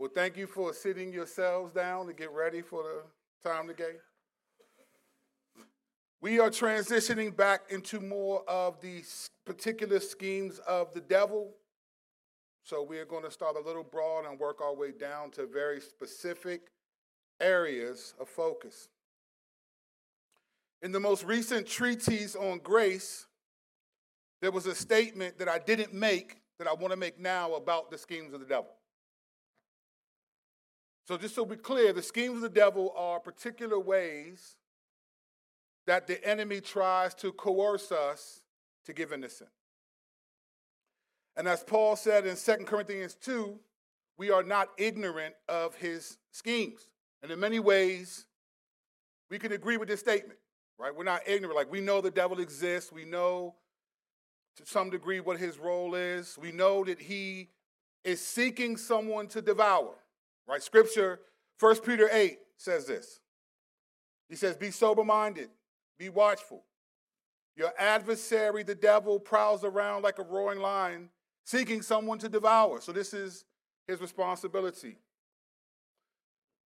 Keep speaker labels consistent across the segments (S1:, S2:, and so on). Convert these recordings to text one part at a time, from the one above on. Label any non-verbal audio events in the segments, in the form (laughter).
S1: Well, thank you for sitting yourselves down to get ready for the time to game. We are transitioning back into more of the particular schemes of the devil. So we are going to start a little broad and work our way down to very specific areas of focus. In the most recent treatise on grace, there was a statement that I didn't make that I want to make now about the schemes of the devil. So, just so we're clear, the schemes of the devil are particular ways that the enemy tries to coerce us to give in to sin. And as Paul said in 2 Corinthians 2, we are not ignorant of his schemes. And in many ways, we can agree with this statement, right? We're not ignorant. Like, we know the devil exists. We know to some degree what his role is. We know that he is seeking someone to devour, right? Scripture, 1 Peter 8 says this. He says, Be sober minded, be watchful. Your adversary, the devil, prowls around like a roaring lion, seeking someone to devour. So, this is his responsibility.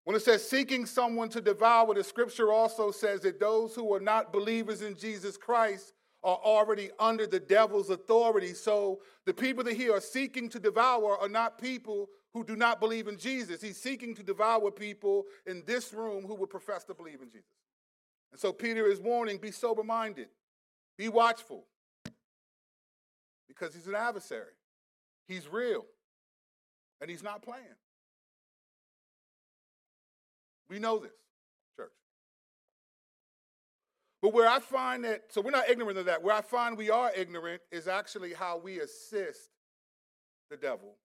S1: When it says seeking someone to devour, the scripture also says that those who are not believers in Jesus Christ are already under the devil's authority. So the people that he are seeking to devour are not people who do not believe in Jesus. He's seeking to devour people in this room who would profess to believe in Jesus. And so Peter is warning be sober minded, be watchful, because he's an adversary. He's real, and he's not playing. We know this. Church. But where I find that, so we're not ignorant of that. Where I find we are ignorant is actually how we assist the devil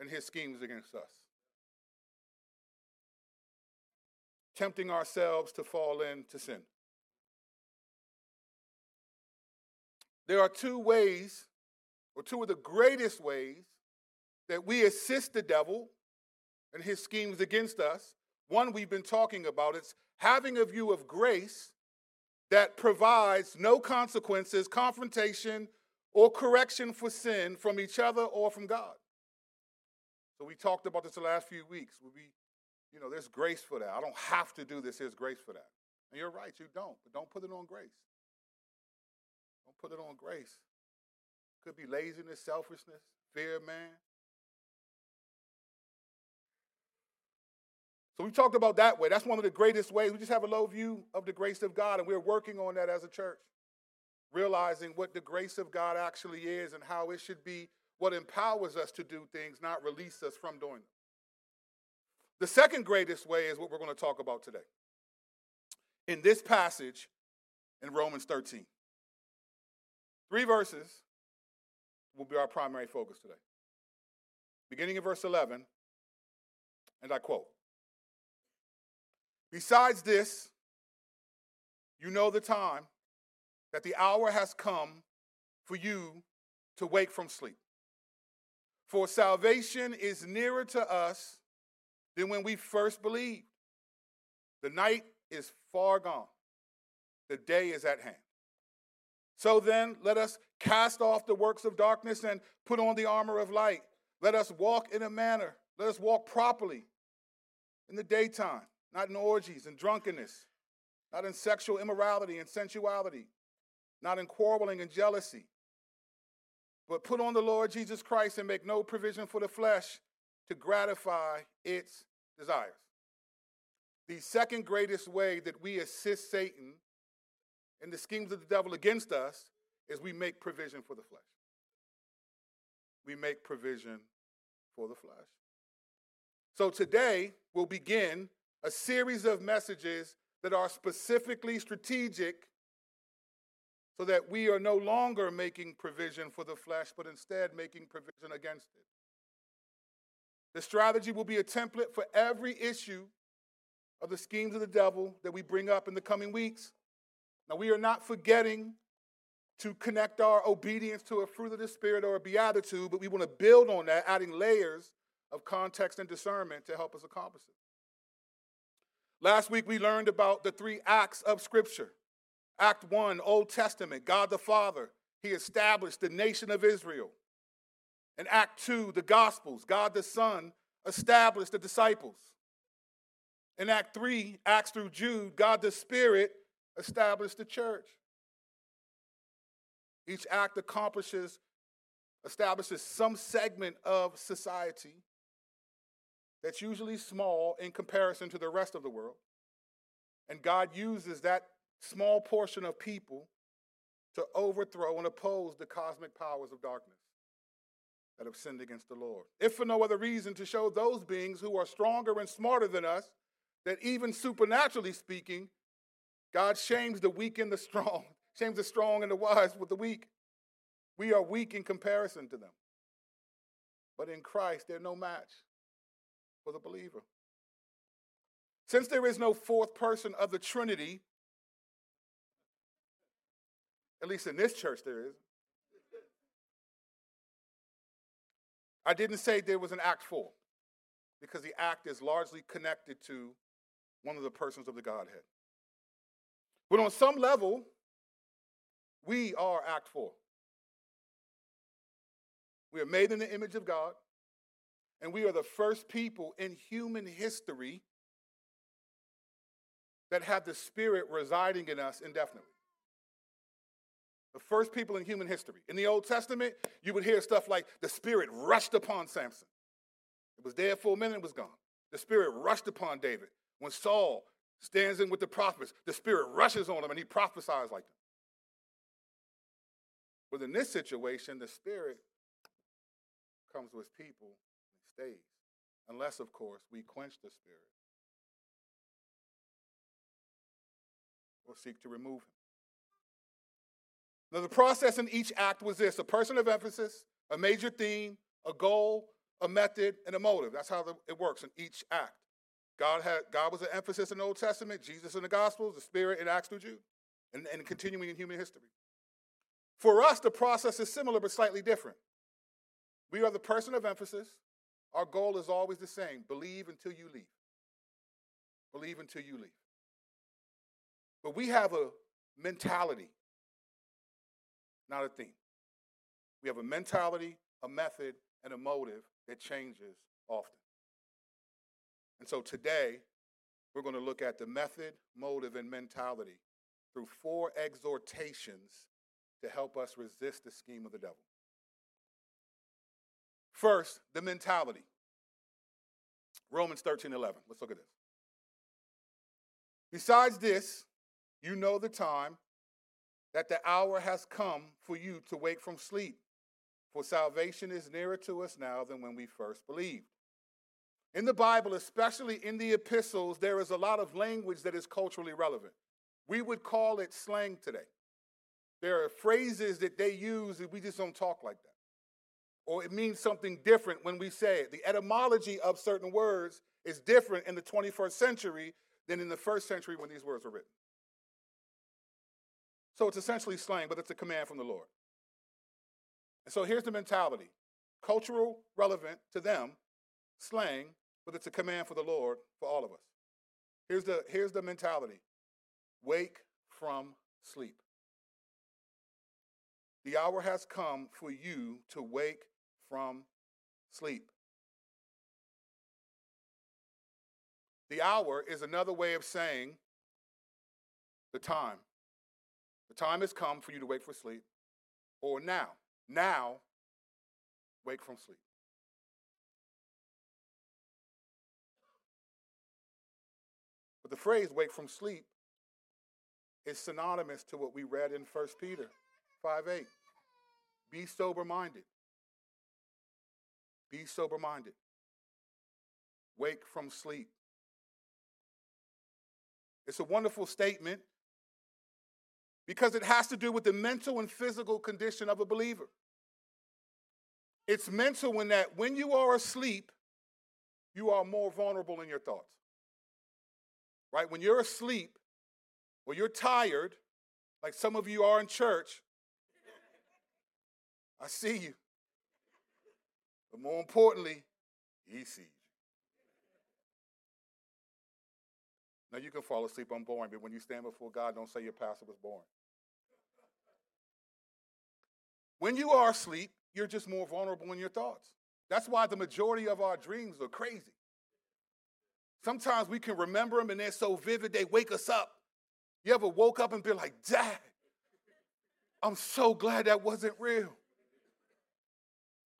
S1: and his schemes against us. Tempting ourselves to fall into sin. There are two ways, or two of the greatest ways, that we assist the devil and his schemes against us. One we've been talking about, it's having a view of grace that provides no consequences, confrontation, or correction for sin from each other or from God. So we talked about this the last few weeks. We, you know, there's grace for that. I don't have to do this. There's grace for that. And you're right, you don't. But don't put it on grace. Don't put it on grace. Could be laziness, selfishness, fear man. So we talked about that way. That's one of the greatest ways. We just have a low view of the grace of God, and we're working on that as a church, realizing what the grace of God actually is and how it should be what empowers us to do things, not release us from doing them. The second greatest way is what we're going to talk about today. In this passage in Romans 13, three verses will be our primary focus today. Beginning in verse 11, and I quote Besides this, you know the time that the hour has come for you to wake from sleep. For salvation is nearer to us than when we first believed. The night is far gone, the day is at hand. So then, let us cast off the works of darkness and put on the armor of light. Let us walk in a manner, let us walk properly in the daytime not in orgies and drunkenness, not in sexual immorality and sensuality, not in quarreling and jealousy. But put on the Lord Jesus Christ and make no provision for the flesh to gratify its desires. The second greatest way that we assist Satan in the schemes of the devil against us is we make provision for the flesh. We make provision for the flesh. So today we'll begin a series of messages that are specifically strategic so that we are no longer making provision for the flesh, but instead making provision against it. The strategy will be a template for every issue of the schemes of the devil that we bring up in the coming weeks. Now, we are not forgetting to connect our obedience to a fruit of the Spirit or a beatitude, but we want to build on that, adding layers of context and discernment to help us accomplish it. Last week we learned about the three acts of Scripture. Act one, Old Testament, God the Father, He established the nation of Israel. In Act two, the Gospels, God the Son established the disciples. In Act 3, Acts through Jude, God the Spirit established the church. Each act accomplishes, establishes some segment of society that's usually small in comparison to the rest of the world. And God uses that small portion of people to overthrow and oppose the cosmic powers of darkness that have sinned against the Lord. If for no other reason, to show those beings who are stronger and smarter than us that even supernaturally speaking, God shames the weak and the strong, (laughs) shames the strong and the wise with the weak. We are weak in comparison to them. But in Christ, they're no match for the believer. Since there is no fourth person of the Trinity, at least in this church there is, I didn't say there was an act four because the act is largely connected to one of the persons of the Godhead. But on some level, we are act four. We are made in the image of God, and we are the first people in human history that have the Spirit residing in us indefinitely. The first people in human history. In the Old Testament, you would hear stuff like the Spirit rushed upon Samson. It was there for a minute, it was gone. The Spirit rushed upon David. When Saul stands in with the prophets, the Spirit rushes on him and he prophesies like them. But in this situation, the Spirit comes with people and stays. Unless, of course, we quench the Spirit or seek to remove him. Now, the process in each act was this a person of emphasis, a major theme, a goal, a method, and a motive. That's how the, it works in each act. God, had, God was an emphasis in the Old Testament, Jesus in the Gospels, the Spirit in Acts through Jude, and, and continuing in human history. For us, the process is similar but slightly different. We are the person of emphasis. Our goal is always the same believe until you leave. Believe until you leave. But we have a mentality, not a theme. We have a mentality, a method, and a motive that changes often. And so today, we're going to look at the method, motive, and mentality through four exhortations to help us resist the scheme of the devil. First, the mentality. Romans 13 11. Let's look at this. Besides this, you know the time that the hour has come for you to wake from sleep, for salvation is nearer to us now than when we first believed. In the Bible, especially in the epistles, there is a lot of language that is culturally relevant. We would call it slang today. There are phrases that they use that we just don't talk like that. Or it means something different when we say it. The etymology of certain words is different in the 21st century than in the first century when these words were written. So it's essentially slang, but it's a command from the Lord. And so here's the mentality cultural, relevant to them, slang, but it's a command for the Lord for all of us. Here's the, here's the mentality wake from sleep. The hour has come for you to wake from sleep. The hour is another way of saying the time. The time has come for you to wake from sleep, or now. Now, wake from sleep. But the phrase wake from sleep is synonymous to what we read in 1 Peter 5 8. Be sober minded. Be sober minded. Wake from sleep. It's a wonderful statement because it has to do with the mental and physical condition of a believer. It's mental in that when you are asleep, you are more vulnerable in your thoughts right? When you're asleep or you're tired, like some of you are in church, I see you. But more importantly, he sees you. Now you can fall asleep on boring, but when you stand before God, don't say your pastor was boring. When you are asleep, you're just more vulnerable in your thoughts. That's why the majority of our dreams are crazy. Sometimes we can remember them and they're so vivid, they wake us up. You ever woke up and be like, Dad, I'm so glad that wasn't real.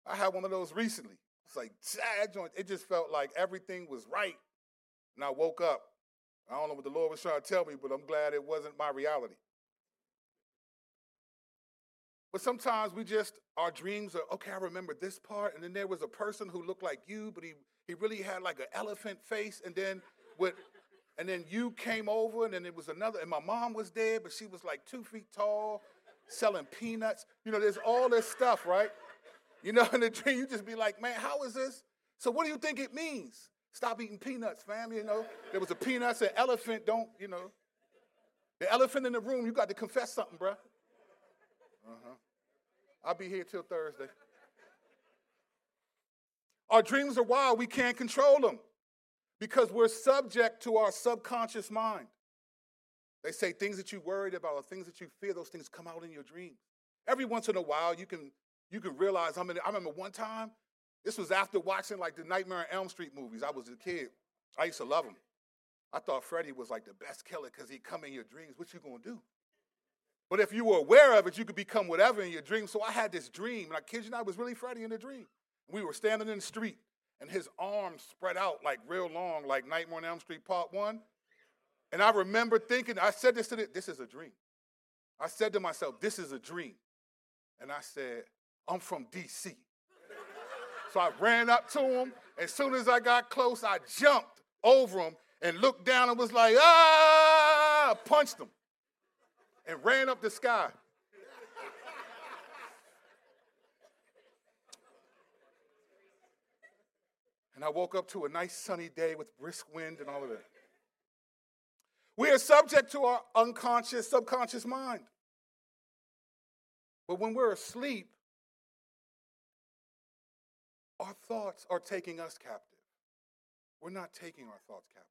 S1: I had one of those recently. It's like, Dad, it just felt like everything was right. And I woke up. I don't know what the Lord was trying to tell me, but I'm glad it wasn't my reality. But sometimes we just, our dreams are, okay, I remember this part. And then there was a person who looked like you, but he, he really had like an elephant face. And then with, and then you came over, and then it was another, and my mom was there, but she was like two feet tall, selling peanuts. You know, there's all this stuff, right? You know, (laughs) in the dream, you just be like, man, how is this? So what do you think it means? Stop eating peanuts, fam. You know, there was a peanuts, an elephant, don't, you know. The elephant in the room, you got to confess something, bruh. Uh-huh. I'll be here till Thursday. Our dreams are wild. We can't control them because we're subject to our subconscious mind. They say things that you worried about or things that you fear, those things come out in your dreams. Every once in a while, you can, you can realize, I, mean, I remember one time, this was after watching like the Nightmare on Elm Street movies. I was a kid. I used to love them. I thought Freddy was like the best killer because he'd come in your dreams. What you gonna do? But if you were aware of it, you could become whatever in your dream. So I had this dream, and I kid you not, it was really Freddy in the dream. We were standing in the street, and his arms spread out like real long, like Nightmare on Elm Street Part One. And I remember thinking, I said this to the, this is a dream. I said to myself, this is a dream. And I said, I'm from DC. so I ran up to him. As soon as I got close, I jumped over him and looked down and was like, ah, I punched him and ran up the sky. and I woke up to a nice sunny day with brisk wind and all of that. We are subject to our unconscious, subconscious mind. But when we're asleep, our thoughts are taking us captive. We're not taking our thoughts captive.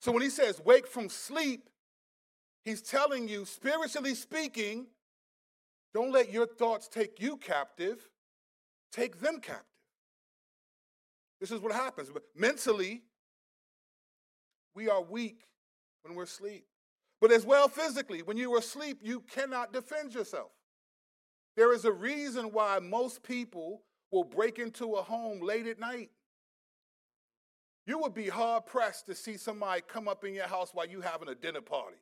S1: So when he says, wake from sleep, He's telling you, spiritually speaking, don't let your thoughts take you captive, take them captive. This is what happens. But mentally, we are weak when we're asleep. But as well physically, when you are asleep, you cannot defend yourself. There is a reason why most people will break into a home late at night. You would be hard pressed to see somebody come up in your house while you're having a dinner party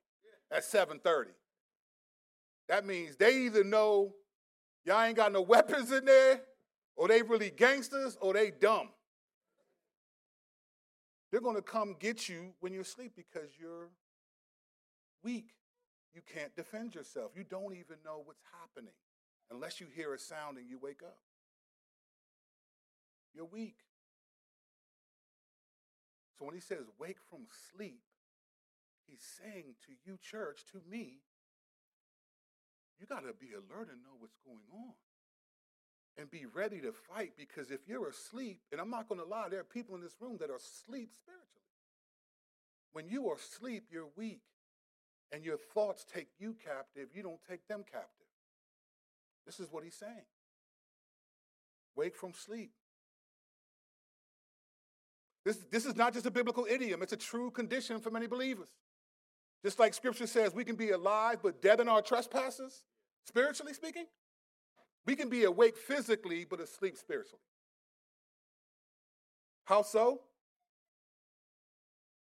S1: at 7:30. That means they either know y'all ain't got no (laughs) weapons in there, or they really gangsters, or they dumb. They're gonna come get you when you're asleep because you're weak. You can't defend yourself. You don't even know what's happening unless you hear a sound and you wake up. You're weak. So when he says wake from sleep, He's saying to you, church, to me, you got to be alert and know what's going on and be ready to fight because if you're asleep, and I'm not going to lie, there are people in this room that are asleep spiritually. When you are asleep, you're weak and your thoughts take you captive, you don't take them captive. This is what he's saying. Wake from sleep. This, this is not just a biblical idiom, it's a true condition for many believers. Just like scripture says, we can be alive but dead in our trespasses, spiritually speaking. We can be awake physically but asleep spiritually. How so?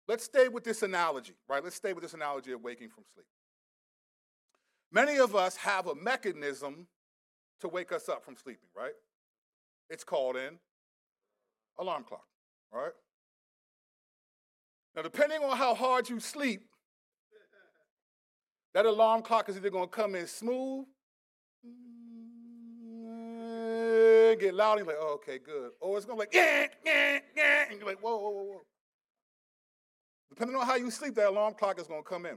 S1: Let's stay with this analogy, right? Let's stay with this analogy of waking from sleep. Many of us have a mechanism to wake us up from sleeping, right? It's called an alarm clock, right? Now, depending on how hard you sleep, that alarm clock is either going to come in smooth, get loud, and you're like, oh, okay, good. Or it's going to be like, yeah, yeah, yeah, and you're like, whoa, whoa, whoa, whoa. Depending on how you sleep, that alarm clock is going to come in.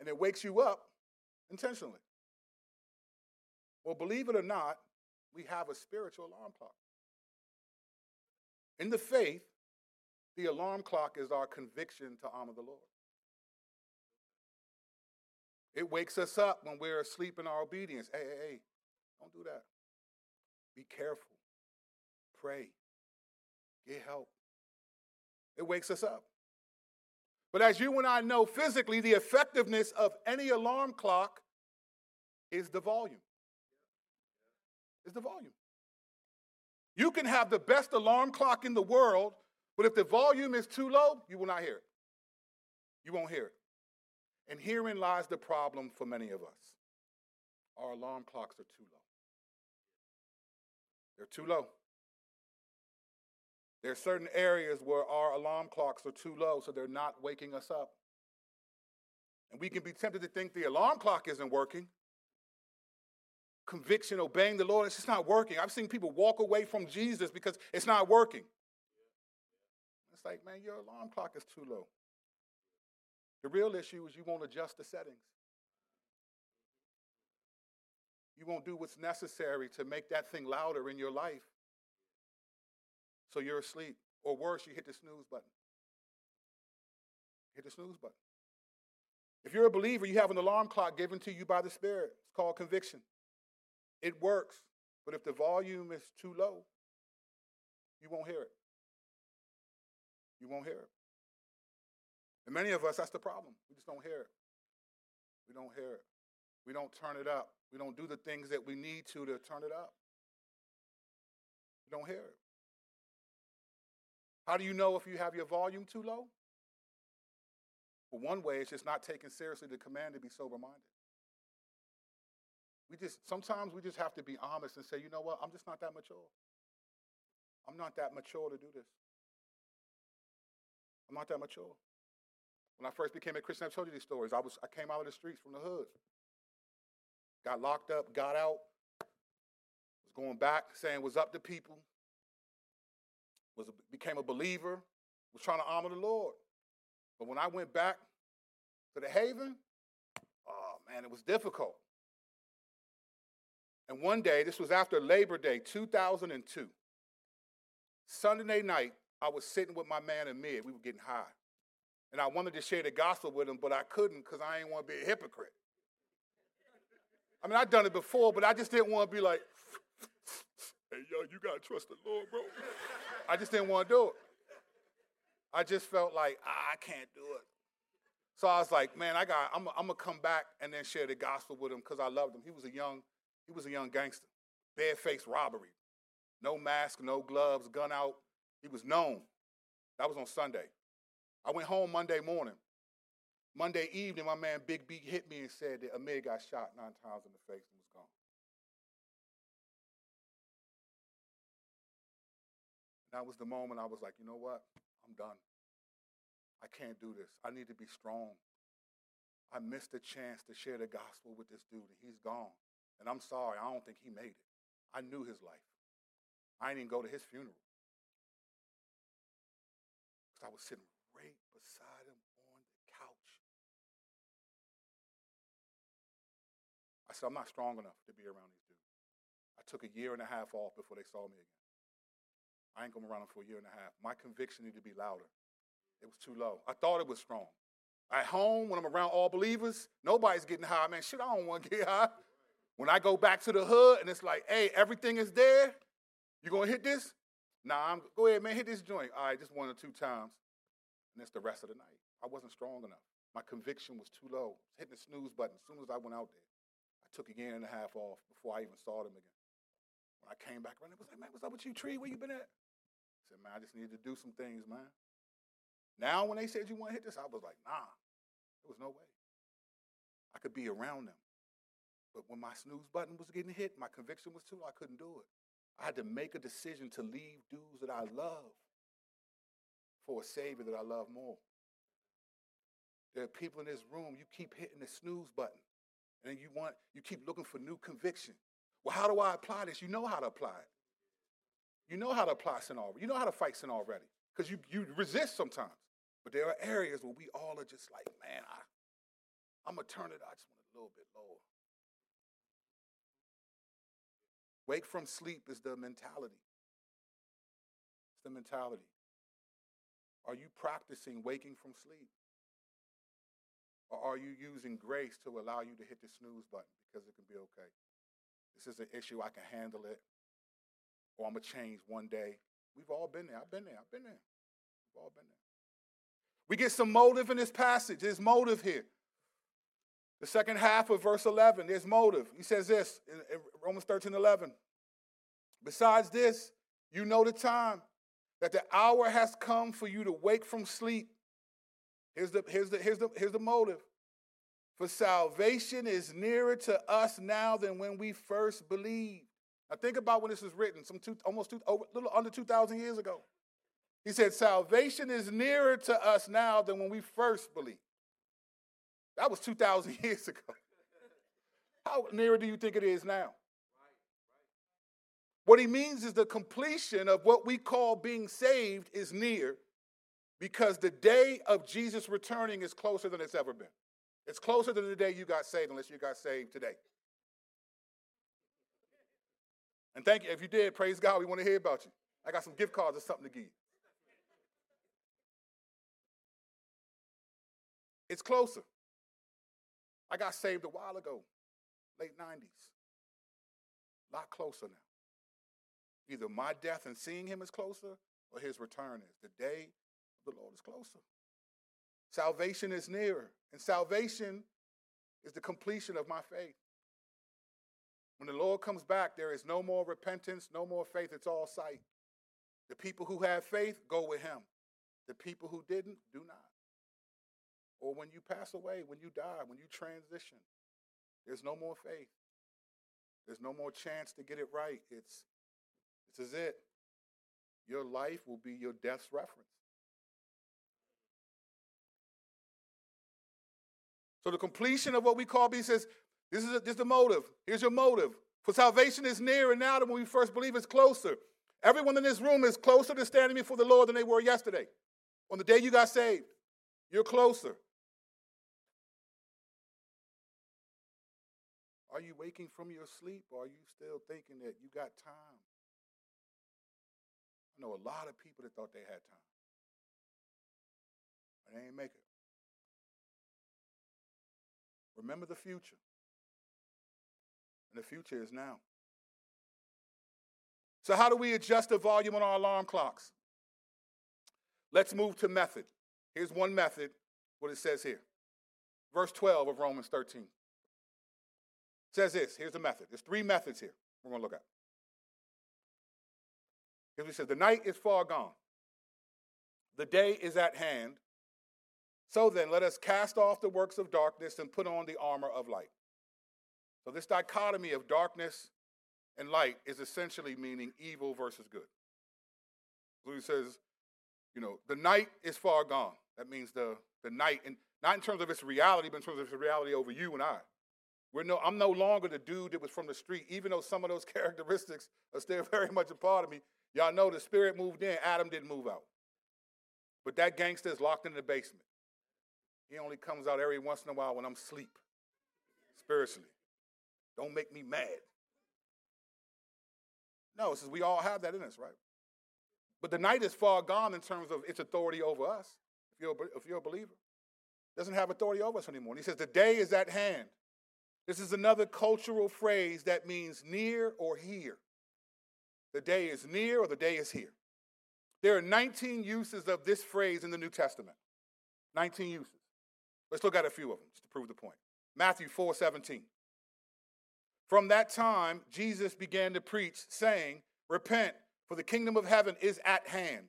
S1: And it wakes you up intentionally. Well, believe it or not, we have a spiritual alarm clock. In the faith, the alarm clock is our conviction to honor the Lord. It wakes us up when we're asleep in our obedience. Hey, hey, hey, don't do that. Be careful. Pray. Get help. It wakes us up. But as you and I know physically, the effectiveness of any alarm clock is the volume. Is the volume. You can have the best alarm clock in the world, but if the volume is too low, you will not hear it. You won't hear it. And herein lies the problem for many of us. Our alarm clocks are too low. They're too low. There are certain areas where our alarm clocks are too low, so they're not waking us up. And we can be tempted to think the alarm clock isn't working. Conviction, obeying the Lord, it's just not working. I've seen people walk away from Jesus because it's not working. It's like, man, your alarm clock is too low. The real issue is you won't adjust the settings. You won't do what's necessary to make that thing louder in your life. So you're asleep. Or worse, you hit the snooze button. Hit the snooze button. If you're a believer, you have an alarm clock given to you by the Spirit. It's called conviction. It works. But if the volume is too low, you won't hear it. You won't hear it. And many of us, that's the problem. We just don't hear it. We don't hear it. We don't turn it up. We don't do the things that we need to to turn it up. We don't hear it. How do you know if you have your volume too low? Well, one way is just not taking seriously the command to be sober minded. We just sometimes we just have to be honest and say, you know what, I'm just not that mature. I'm not that mature to do this. I'm not that mature. When I first became a Christian, I've told you these stories. I was I came out of the streets from the hood. Got locked up, got out, was going back, saying was up to people, was a, became a believer, was trying to honor the Lord. But when I went back to the haven, oh man, it was difficult. And one day, this was after Labor Day 2002, Sunday night, I was sitting with my man and Amir. We were getting high. And I wanted to share the gospel with him, but I couldn't because I didn't want to be a hypocrite. I mean, I'd done it before, but I just didn't want to be like, (sniffs) hey, yo, you got to trust the Lord, bro. I just didn't want to do it. I just felt like, ah, I can't do it. So I was like, man, I got, I'm, I'm gonna come back and then share the gospel with him because I loved him. He was a young, he was a young gangster, barefaced robbery, no mask, no gloves, gun out. He was known. That was on Sunday. I went home Monday morning. Monday evening, my man Big B hit me and said that Amir got shot nine times in the face and was gone. That was the moment I was like, you know what? I'm done. I can't do this. I need to be strong. I missed a chance to share the gospel with this dude, and he's gone. And I'm sorry, I don't think he made it. I knew his life. I didn't even go to his funeral. Because I was sitting right beside him on the couch. I said, I'm not strong enough to be around these dudes. I took a year and a half off before they saw me again. I ain't gonna run them for a year and a half. My conviction needed to be louder. It was too low. I thought it was strong. At home, when I'm around all believers, nobody's getting high. Man, shit, I don't want to get high. When I go back to the hood and it's like, hey, everything is there, you gonna hit this? Nah, I'm go ahead, man, hit this joint. All right, just one or two times. And that's the rest of the night. I wasn't strong enough. My conviction was too low. Hitting the snooze button as soon as I went out there. I took a year and a half off before I even saw them again. When I came back around, it was like, man, what's up with you, Tree? Where you been at? I said, man, I just needed to do some things, man. Now, when they said you want to hit this, I was like, nah, there was no way. I could be around them. But when my snooze button was getting hit, my conviction was too, low. I couldn't do it. I had to make a decision to leave dudes that I love for a Savior that I love more. There are people in this room, you keep hitting the snooze button, and you want you keep looking for new conviction. Well, how do I apply this? You know how to apply it. You know how to apply sin already. You know how to fight sin already. Because you, you resist sometimes. But there are areas where we all are just like, man, I, I'm going to turn it, I just want a little bit lower. Wake from sleep is the mentality. It's the mentality. Are you practicing waking from sleep? Or are you using grace to allow you to hit the snooze button because it can be okay? This is an issue, I can handle it. or I'm going to change one day. We've all been there. I've been there. I've been there. We've all been there. We get some motive in this passage. There's motive here. The second half of verse 11, there's motive. He says this in, Romans 13 11. Besides this, you know the time, that the hour has come for you to wake from sleep. Here's the, here's the, here's the, here's the motive. For salvation is nearer to us now than when we first believed. Now think about when this was written, some two, almost two, over, little under 2,000 years ago. He said, Salvation is nearer to us now than when we first believed. That was 2,000 (laughs) years ago. How nearer do you think it is now? What he means is the completion of what we call being saved is near because the day of Jesus returning is closer than it's ever been. It's closer than the day you got saved, unless you got saved today. And thank you. If you did, praise God. We want to hear about you. I got some gift cards or something to give you. It's closer. I got saved a while ago, late 90s. A lot closer now. Either my death and seeing him is closer or his return is. The day of the Lord is closer. Salvation is nearer, and salvation is the completion of my faith. When the Lord comes back, there is no more repentance, no more faith, it's all sight. The people who have faith go with him. The people who didn't do not. Or when you pass away, when you die, when you transition, there's no more faith. There's no more chance to get it right. It's this is it. Your life will be your death's reference. So the completion of what we call, he says, this is, a, this is the motive. Here's your motive. For salvation is nearer now than when we first believe it's closer. Everyone in this room is closer to standing before the Lord than they were yesterday. On the day you got saved, you're closer. Are you waking from your sleep or are you still thinking that you got time? I know a lot of people that thought they had time, but they ain't make it. Remember the future. And the future is now. So, how do we adjust the volume on our alarm clocks? Let's move to method. Here's one method, what it says here. Verse 12 of Romans 13. It says this. Here's the method. There's three methods here we're going to look at. Because we said, the night is far gone, the day is at hand. So then, let us cast off the works of darkness and put on the armor of light. So, this dichotomy of darkness and light is essentially meaning evil versus good. So he says, you know, the night is far gone. That means the, the night, and not in terms of its reality, but in terms of its reality over you and I. We're no, I'm no longer the dude that was from the street, even though some of those (laughs) characteristics are still very much a part of me. Y'all know the spirit moved in, Adam didn't move out. But that gangster is locked in the basement. He only comes out every once in a while when I'm asleep, spiritually. Don't make me mad. No, it says we all have that in us, right? But the night is far gone in terms of its authority over us, if you're, if you're a believer. It doesn't have authority over us anymore. And he says, the day is at hand. This is another cultural phrase that means near or here. The day is near or the day is here. There are 19 uses of this phrase in the New Testament. 19 uses. Let's look at a few of them just to prove the point. Matthew 4 17. From that time, Jesus began to preach, saying, Repent, for the kingdom of heaven is at hand.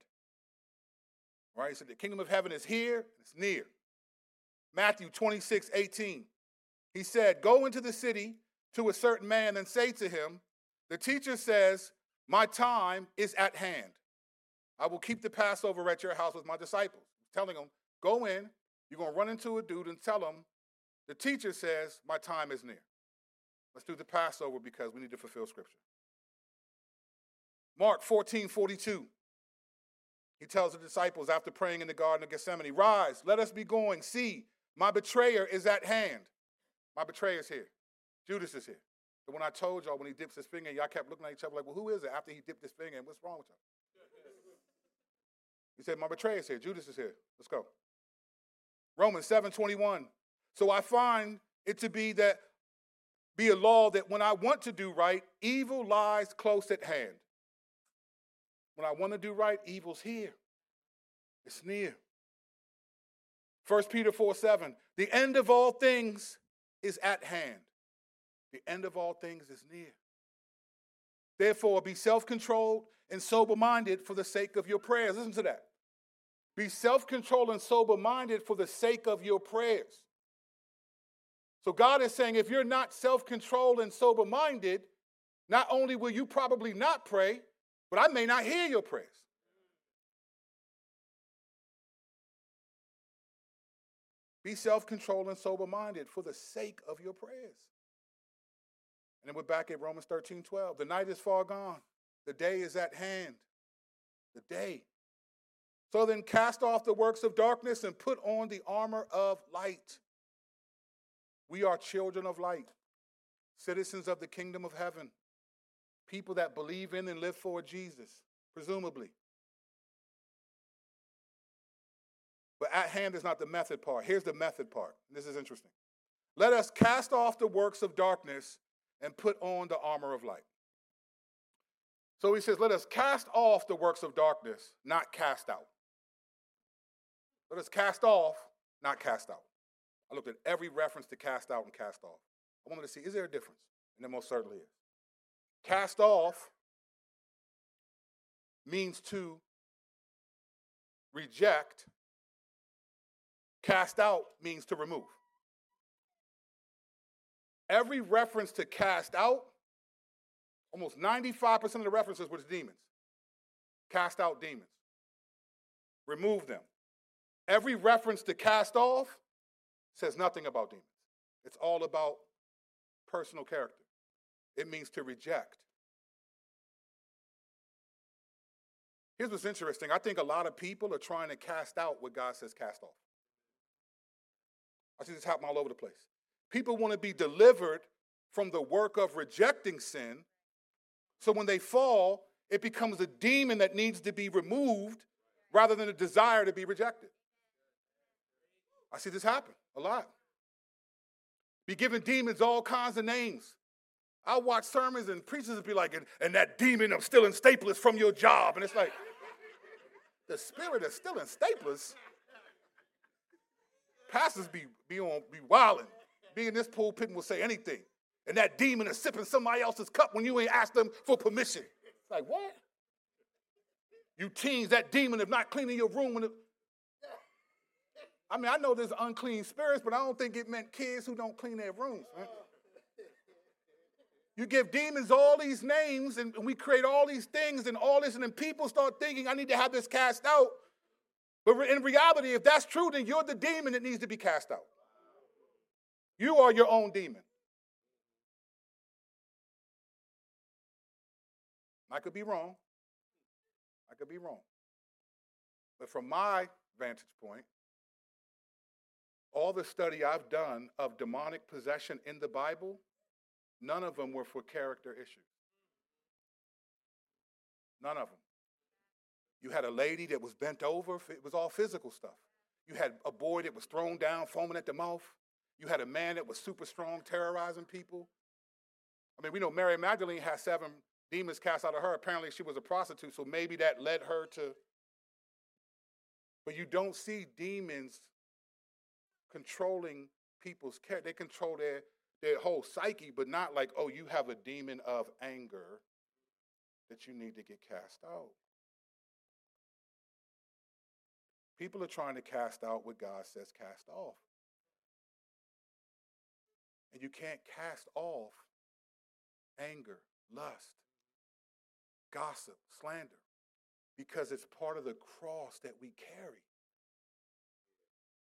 S1: Right? He said, The kingdom of heaven is here, it's near. Matthew 26 18. He said, Go into the city to a certain man and say to him, The teacher says, my time is at hand. I will keep the Passover at your house with my disciples. Telling them, go in, you're going to run into a dude and tell him, the teacher says, my time is near. Let's do the Passover because we need to fulfill Scripture. Mark 14 42. He tells the disciples after praying in the Garden of Gethsemane, Rise, let us be going. See, my betrayer is at hand. My betrayer is here. Judas is here. When I told y'all when he dips his finger, y'all kept looking at each other like, well, who is it after he dipped his finger and what's wrong with y'all? He said, My betrayer is here. Judas is here. Let's go. Romans 7 21. So I find it to be that be a law that when I want to do right, evil lies close at hand. When I want to do right, evil's here. It's near. 1 Peter 4 7. The end of all things is at hand. The end of all things is near. Therefore, be self controlled and sober minded for the sake of your prayers. Listen to that. Be self controlled and sober minded for the sake of your prayers. So, God is saying if you're not self controlled and sober minded, not only will you probably not pray, but I may not hear your prayers. Be self controlled and sober minded for the sake of your prayers. And then we're back at Romans 13 12. The night is far gone, the day is at hand. The day. So then cast off the works of darkness and put on the armor of light. We are children of light, citizens of the kingdom of heaven people that believe in and live for Jesus, presumably. But at hand is not the method part. Here's the method part. This is interesting. Let us cast off the works of darkness and put on the armor of light. So he says, let us cast off the works of darkness, not cast out. Let us cast off, not cast out. I looked at every reference to cast out and cast off. I wanted to see, is there a difference? And there most certainly is. Cast off means to reject. Cast out means to remove. Every reference to cast out, almost 95% of the references were to demons. Cast out demons. Remove them. Every reference to cast off says nothing about demons. It's all about personal character. It means to reject. Here's what's interesting. I think a lot of people are trying to cast out what God says cast off. I see this happen all over the place. People want to be delivered from the work of rejecting sin. So when they fall, it becomes a demon that needs to be removed rather than a desire to be rejected. I see this happen a lot. Be giving demons all kinds of names. I watch sermons and preachers be like, and, and that demon of stealing staplers from your job. And it's like, the spirit of stealing staplers. Pastors be, be on be wilding. Be in this pulpit and will say anything. And that demon is sipping somebody else's cup when you ain't asked them for permission. It's like, what? You teens, that demon of not cleaning your room. When it... I mean, I know there's unclean spirits, but I don't think it meant kids who don't clean their rooms. Right? You give demons all these names and we create all these things and all this, and then people start thinking, I need to have this cast out. But in reality, if that's true, then you're the demon that needs to be cast out. You are your own demon. I could be wrong. I could be wrong. But from my vantage point, all the study I've done of demonic possession in the Bible None of them were for character issues. None of them. You had a lady that was bent over, it was all physical stuff. You had a boy that was thrown down, foaming at the mouth. You had a man that was super strong, terrorizing people. I mean, we know Mary Magdalene had seven demons cast out of her. Apparently, she was a prostitute, so maybe that led her to. But you don't see demons controlling people's character. They control their their whole psyche, but not like, oh, you have a demon of anger that you need to get cast out. People are trying to cast out what God says cast off. And you can't cast off anger, lust, gossip, slander, because it's part of the cross that we carry.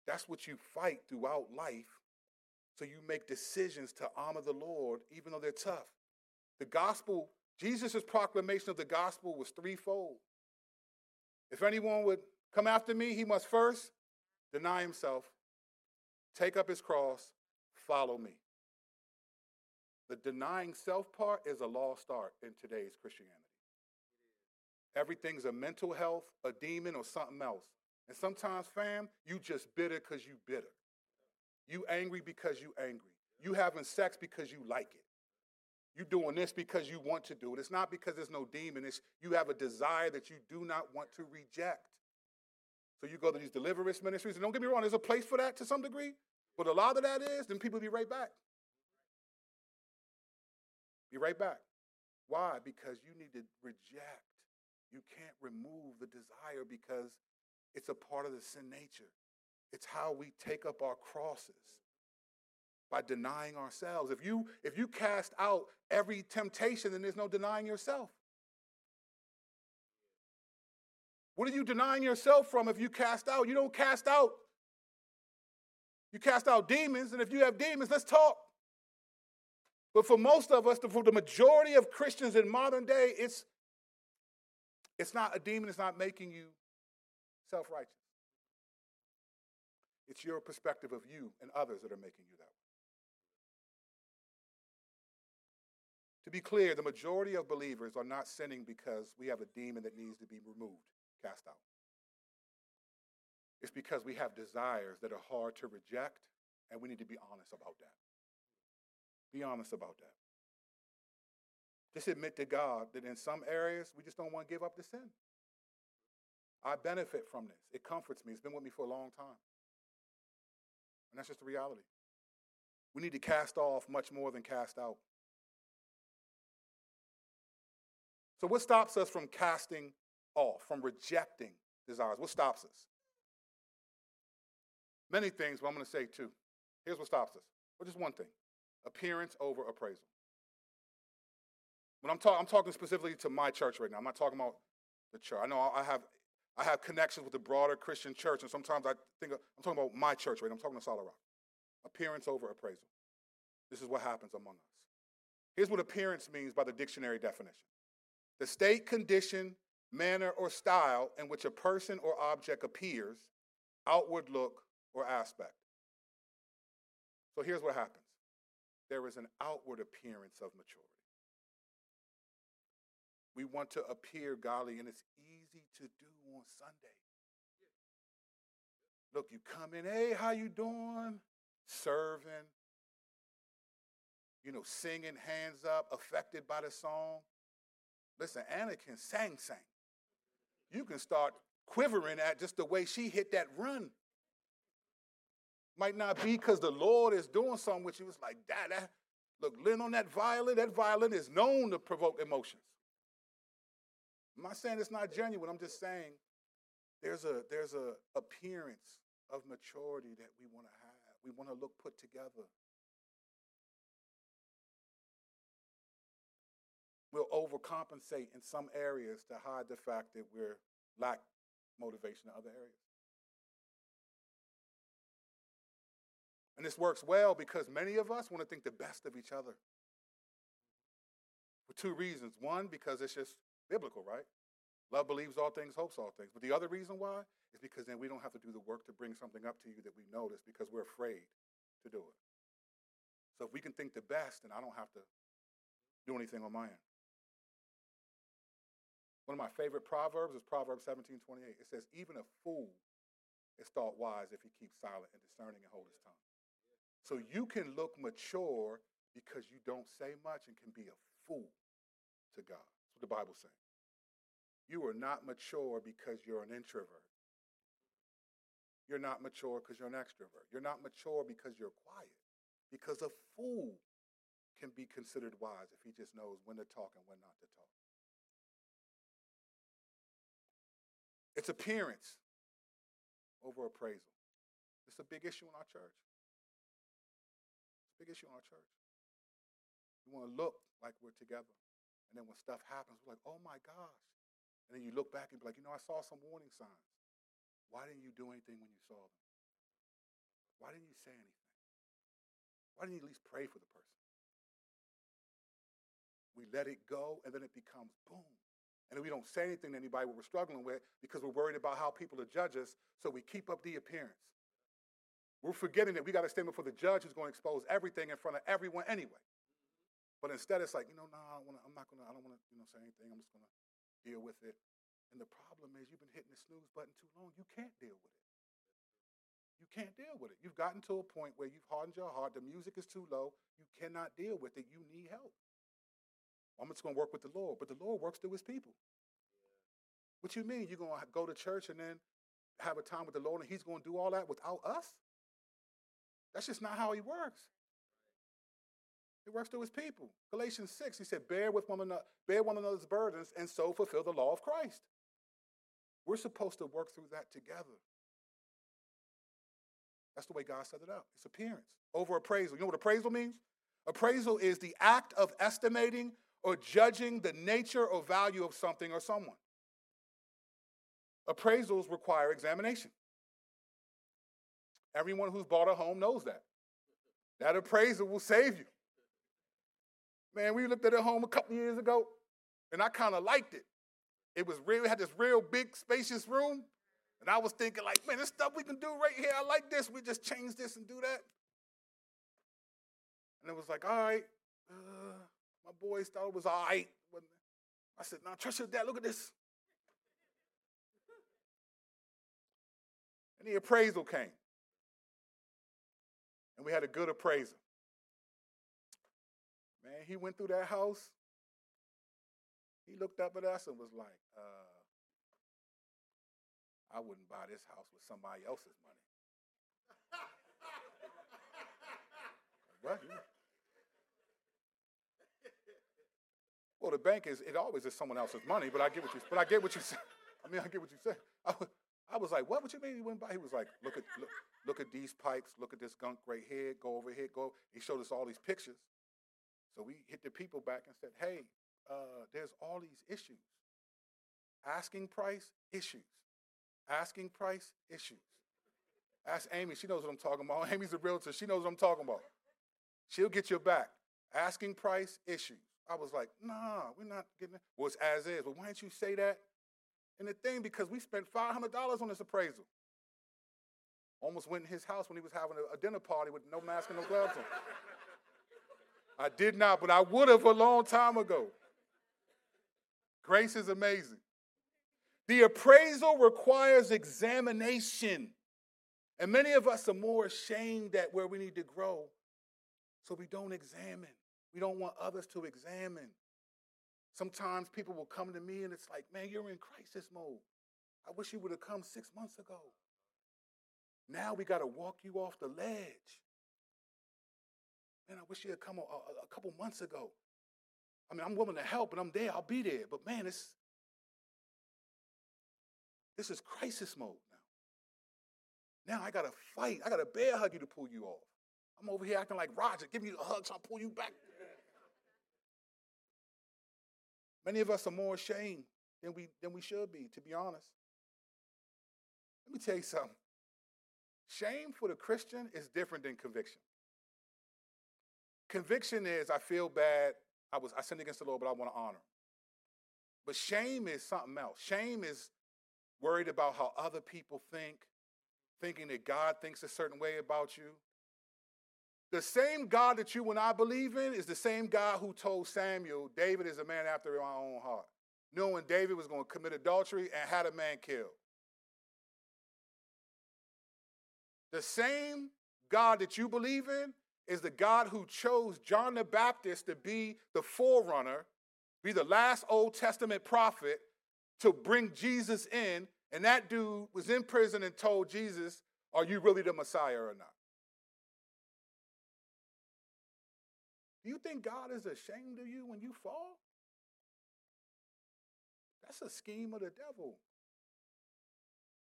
S1: That's what you fight throughout life so you make decisions to honor the Lord, even though they're tough. The gospel, Jesus' proclamation of the gospel was threefold. If anyone would come after me, he must first deny himself, take up his cross, follow me. The denying self part is a lost art in today's Christianity. Everything's a mental health, a demon, or something else. And sometimes, fam, you just bitter because you bitter. You angry because you angry. You having sex because you like it. You're doing this because you want to do it. It's not because there's no demon. It's you have a desire that you do not want to reject. So you go to these deliverance ministries, and don't get me wrong, there's a place for that to some degree. But a lot of that is, then people be right back. Be right back. Why? Because you need to reject. You can't remove the desire because it's a part of the sin nature. It's how we take up our crosses by denying ourselves. If you if you cast out every temptation, then there's no denying yourself. What are you denying yourself from if you cast out? You don't cast out. You cast out demons, and if you have demons, let's talk. But for most of us, for the majority of Christians in modern day, it's it's not a demon, it's not making you self-righteous. It's your perspective of you and others that are making you that way. To be clear, the majority of believers are not sinning because we have a demon that needs to be removed cast out. It's because we have desires that are hard to reject, and we need to be honest about that. Be honest about that. Just admit to God that in some areas we just don't want to give up the sin. I benefit from this. It comforts me. It's been with me for a long time. And that's just the reality. We need to cast off much more than cast out. So, what stops us from casting off, from rejecting desires? What stops us? Many things, but I'm going to say two. Here's what stops us. Well, just one thing appearance over appraisal. When I'm, talk- I'm talking specifically to my church right now, I'm not talking about the church. I know I have, I have connections with the broader Christian church, and sometimes I think I'm talking about my church right now. I'm talking to Solid Rock. Appearance over appraisal. This is what happens among us. Here's what appearance means by the dictionary definition the state, condition, manner, or style in which a person or object appears, outward look, or aspect. So here's what happens there is an outward appearance of maturity. We want to appear godly, and it's easy to do on Sunday. Look, you come in, hey, how you doing? Serving, you know, singing, hands up, affected by the song. Listen, Anna can sang sang. You can start quivering at just the way she hit that run. Might not be because the Lord is doing something with you. It's like, that, that. Look, lean on that violin, that violin is known to provoke emotions. I'm not saying it's not genuine. I'm just saying there's a there's a appearance of maturity that we want to have. We want to look put together. We'll overcompensate in some areas to hide the fact that we're lack motivation in other areas. And this works well because many of us want to think the best of each other. For two reasons. One, because it's just biblical, right? Love believes all things, hopes all things. But the other reason why is because then we don't have to do the work to bring something up to you that we notice because we're afraid to do it. So if we can think the best, then I don't have to do anything on my end. One of my favorite proverbs is Proverbs 17 28. It says, Even a fool is thought wise if he keeps silent and discerning and hold his tongue. So you can look mature because you don't say much and can be a fool to God. That's what the Bible's saying. You are not mature because you're an introvert. You're not mature because you're an extrovert. You're not mature because you're quiet. Because a fool can be considered wise if he just knows when to talk and when not to talk. It's appearance over appraisal. It's a big issue in our church. Big issue in our church. We want to look like we're together. And then when stuff happens, we're like, oh my gosh. And then you look back and be like, you know, I saw some warning signs. Why didn't you do anything when you saw them? Why didn't you say anything? Why didn't you at least pray for the person? We let it go, and then it becomes boom. And we don't say anything to anybody what we're struggling with because we're worried about how people will judge us, so we keep up the appearance. We're forgetting that we got to stand before the judge who's going to expose everything in front of everyone anyway. But instead, it's like, you know, no, I am not going to, I don't want to, you know, say anything. I'm just going to deal with it. And the problem is you've been hitting the snooze button too long. You can't deal with it. You can't deal with it. You've gotten to a point where you've hardened your heart. The music is too low. You cannot deal with it. You need help. I'm just going to work with the Lord. But the Lord works through his people. What you mean? You're going to go to church and then have a time with the Lord and he's going to do all that without us? That's just not how he works. He works through his people. Galatians 6, he said, bear with one another, bear one another's burdens, and so fulfill the law of Christ. We're supposed to work through that together. That's the way God set it up. It's appearance over appraisal. You know what appraisal means? Appraisal is the act of estimating or judging the nature or value of something or someone. Appraisals require examination. Everyone who's bought a home knows that. That appraisal will save you. Man, we looked at a home a couple years ago, and I kind of liked it. It was real, it had this real big, spacious room. And I was thinking, like, man, this stuff we can do right here. I like this. We just change this and do that. And it was like, all right. Uh, my boys thought it was all right. I said, now, trust your dad. Look at this. And the appraisal came. And we had a good appraiser. Man, he went through that house. He looked up at us and was like, uh, I wouldn't buy this house with somebody else's money. what? Well, the bank is it always is someone else's money, but I get what you but I get what you said. (laughs) I mean, I get what you say. I, I was like, what would you mean he went by? He was like, look at look, look at these pipes, look at this gunk right here, go over here, go. He showed us all these pictures. So we hit the people back and said, hey, uh, there's all these issues. Asking price, issues. Asking price, issues. Ask Amy, she knows what I'm talking about. (laughs) Amy's a realtor, she knows what I'm talking about. She'll get your back. Asking price, issues. I was like, nah, we're not getting it. Well, as is. But why didn't you say that and the thing, because we spent $500 on this appraisal. Almost went in his house when he was having a, a dinner party with no mask and no gloves on. (laughs) I did not, but I would have a long time ago. Grace is amazing. The appraisal requires examination. And many of us are more ashamed at where we need to grow, so we don't examine. We don't want others to examine. Sometimes people will come to me and it's like, man, you're in crisis mode. I wish you would have come six months ago. Now we got to walk you off the ledge. Man, I wish you had come a, a, a, couple months ago. I mean, I'm willing to help and I'm there, I'll be there. But man, it's this is crisis mode now. Now I gotta fight. I gotta bear hug you to pull you off. I'm over here acting like Roger, give me a hug so I'll pull you back. Many of us are more ashamed than we, than we should be, to be honest. Let me tell you something. Shame for the Christian is different than conviction. Conviction is I feel bad, I was I sinned against the Lord, but I want to honor. But shame is something else. Shame is worried about how other people think, thinking that God thinks a certain way about you, the same God that you and I believe in is the same God who told Samuel, David is a man after my own heart, knowing David was going to commit adultery and had a man killed. The same God that you believe in is the God who chose John the Baptist to be the forerunner, be the last Old Testament prophet to bring Jesus in. And that dude was in prison and told Jesus, Are you really the Messiah or not? You think God is ashamed of you when you fall? That's a scheme of the devil.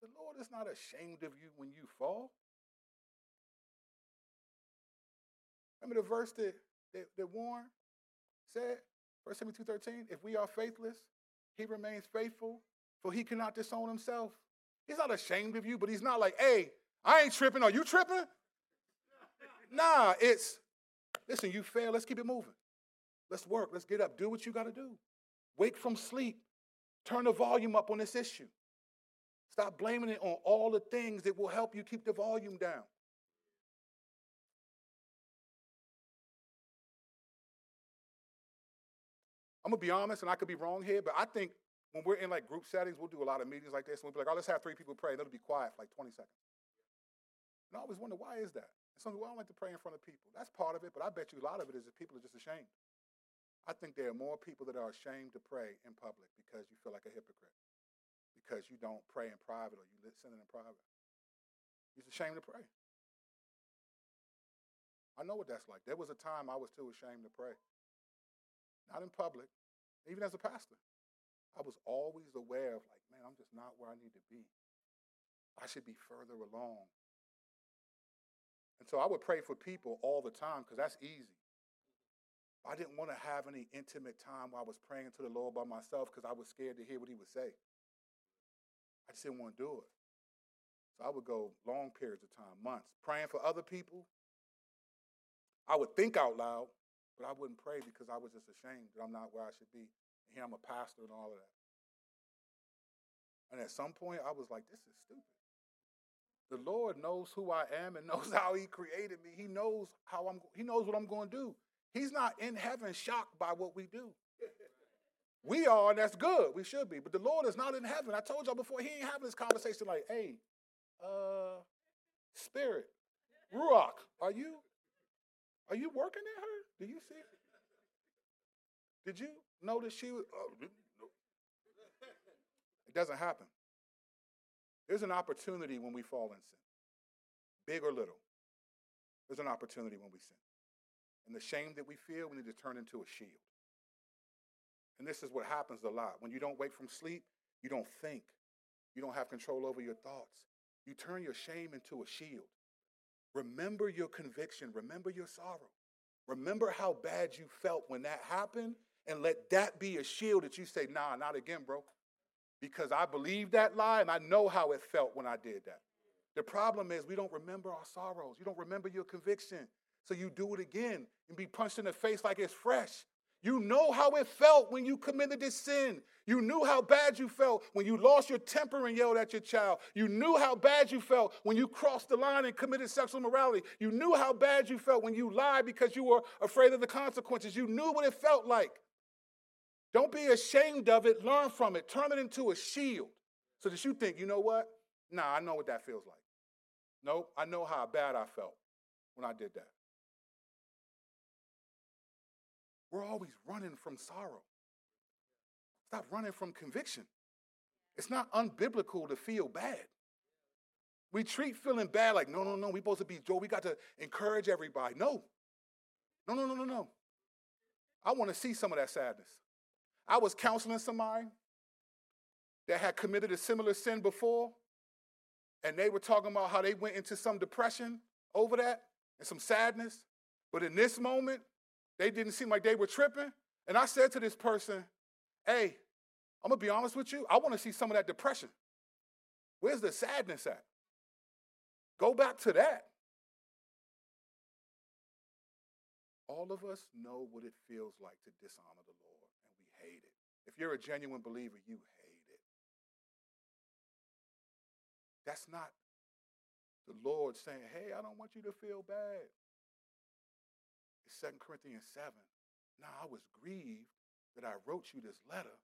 S1: The Lord is not ashamed of you when you fall. Remember the verse that, that, that Warren said, 1 Timothy 2.13, if we are faithless, he remains faithful, for he cannot disown himself. He's not ashamed of you, but he's not like, hey, I ain't tripping. Are you tripping? nah, it's Listen, you fail. Let's keep it moving. Let's work. Let's get up. Do what you got to do. Wake from sleep. Turn the volume up on this issue. Stop blaming it on all the things that will help you keep the volume down. I'm gonna be honest, and I could be wrong here, but I think when we're in like group settings, we'll do a lot of meetings like this, and we'll be like, "Oh, let's have three people pray," and it'll be quiet for like 20 seconds. And I always wonder why is that? People, I don't like to pray in front of people. That's part of it, but I bet you a lot of it is that people are just ashamed. I think there are more people that are ashamed to pray in public because you feel like a hypocrite, because you don't pray in private or you listen in private. You're ashamed to pray. I know what that's like. There was a time I was too ashamed to pray. Not in public, even as a pastor. I was always aware of, like, man, I'm just not where I need to be. I should be further along. And so I would pray for people all the time because that's easy. I didn't want to have any intimate time while I was praying to the Lord by myself because I was scared to hear what he would say. I just didn't want to do it. So I would go long periods of time, months, praying for other people. I would think out loud, but I wouldn't pray because I was just ashamed that I'm not where I should be. And here I'm a pastor and all of that. And at some point, I was like, this is stupid. The Lord knows who I am and (laughs) knows how He created me. He knows how I'm. He knows what I'm going to do. He's not in heaven shocked by what we do. We are, and that's good. We should be. But the Lord is not in heaven. I told y'all before, He ain't having this conversation like, hey, uh, Spirit, Ruach, are you are you working at her? Do you see? Did you notice she was? Oh, it doesn't happen. There's an opportunity when we fall in sin, big or little. There's an opportunity when we sin. And the shame that we feel, we need to turn into a shield. And this is what happens a lot. When you don't wake from sleep, you don't think. You don't have control over your thoughts. You turn your shame into a shield. Remember your conviction. Remember your sorrow. Remember how bad you felt when that happened, and let that be a shield that you say, nah, not again, bro. Because I believe that lie and I know how it felt when I did that. The problem is we don't remember our sorrows. You don't remember your conviction. So you do it again and be punched in the face like it's fresh. You know how it felt when you committed this sin. You knew how bad you felt when you lost your temper and yelled at your child. You knew how bad you felt when you crossed the line and committed sexual immorality. You knew how bad you felt when you lied because you were afraid of the consequences. You knew what it felt like. Don't be ashamed of it. Learn from it. Turn it into a shield so that you think, you know what? Nah, I know what that feels like. Nope, I know how bad I felt when I did that. We're always running from sorrow. Stop running from conviction. It's not unbiblical to feel bad. We treat feeling bad like, no, no, no, we're supposed to be joy. We got to encourage everybody. No. No, no, no, no, no. I want to see some of that sadness. I was counseling somebody that had committed a similar sin before, and they were talking about how they went into some depression over that and some sadness. But in this moment, they didn't seem like they were tripping. And I said to this person, hey, I'm gonna be honest with you, I wanna see some of that depression. Where's the sadness at? Go back to that. All of us know what it feels like to dishonor the Lord, and we hate it. If you're a genuine believer, you hate it. That's not the Lord saying, hey, I don't want you to feel bad. It's 2 Corinthians 7. Now I was grieved that I wrote you this letter,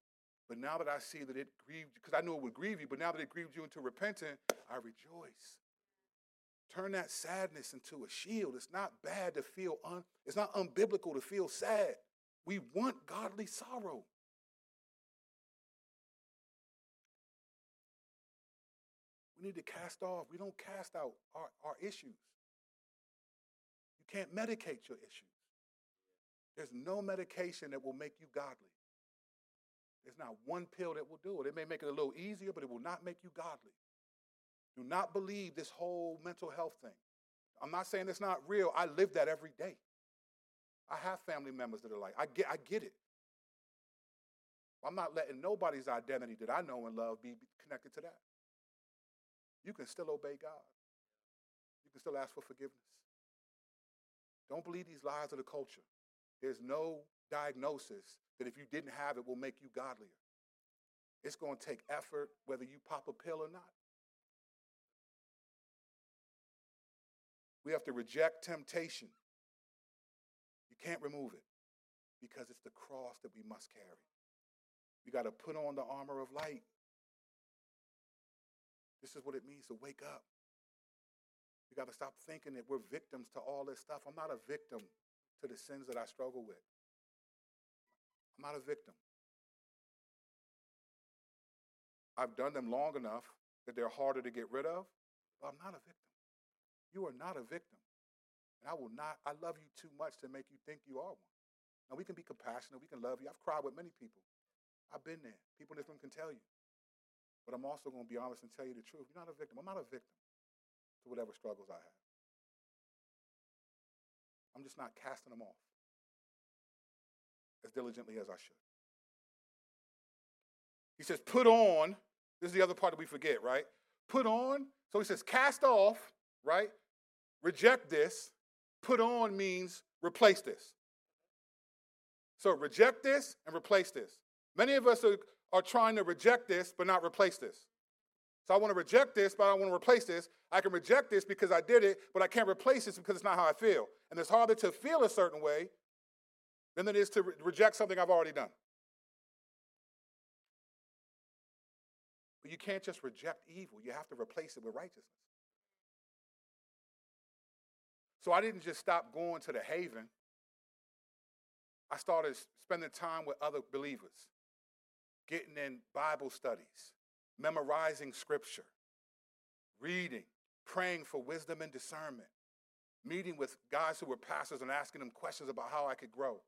S1: but now that I see that it grieved, you, because I knew it would grieve you, but now that it grieved you into repentance, I rejoice. Turn that sadness into a shield. It's not bad to feel un, it's not unbiblical to feel sad. We want godly sorrow. Need to cast off. We don't cast out our, our issues. You can't medicate your issues. There's no medication that will make you godly. There's not one pill that will do it. It may make it a little easier, but it will not make you godly. Do not believe this whole mental health thing. I'm not saying it's not real. I live that every day. I have family members that are like, I get, I get it. I'm not letting nobody's identity that I know and love be connected to that. You can still obey God. You can still ask for forgiveness. Don't believe these lies of the culture. There's no diagnosis that if you didn't have it will make you godlier. It's going to take effort whether you pop a pill or not. We have to reject temptation. You can't remove it because it's the cross that we must carry. We got to put on the armor of light. This is what it means to wake up. We got to stop thinking that we're victims to all this stuff. I'm not a victim to the sins that I struggle with. I'm not a victim. I've done them long enough that they're harder to get rid of, but I'm not a victim. You are not a victim. And I will not, I love you too much to make you think you are one. Now, we can be compassionate, we can love you. I've cried with many people. I've been there. People in this room can tell you. But I'm also going to be honest and tell you the truth. You're not a victim. I'm not a victim to whatever struggles I have. I'm just not casting them off as diligently as I should. He says, put on. This is the other part that we forget, right? Put on. So he says, cast off, right? Reject this. Put on means replace this. So reject this and replace this. Many of us are, are trying to reject this but not replace this. So I want to reject this, but I want to replace this. I can reject this because I did it, but I can't replace this because it's not how I feel. And it's harder to feel a certain way than it is to re- reject something I've already done. But you can't just reject evil, you have to replace it with righteousness. So I didn't just stop going to the haven. I started spending time with other believers, getting in Bible studies, memorizing scripture, reading, praying for wisdom and discernment, meeting with guys who were pastors and asking them questions about how I could grow,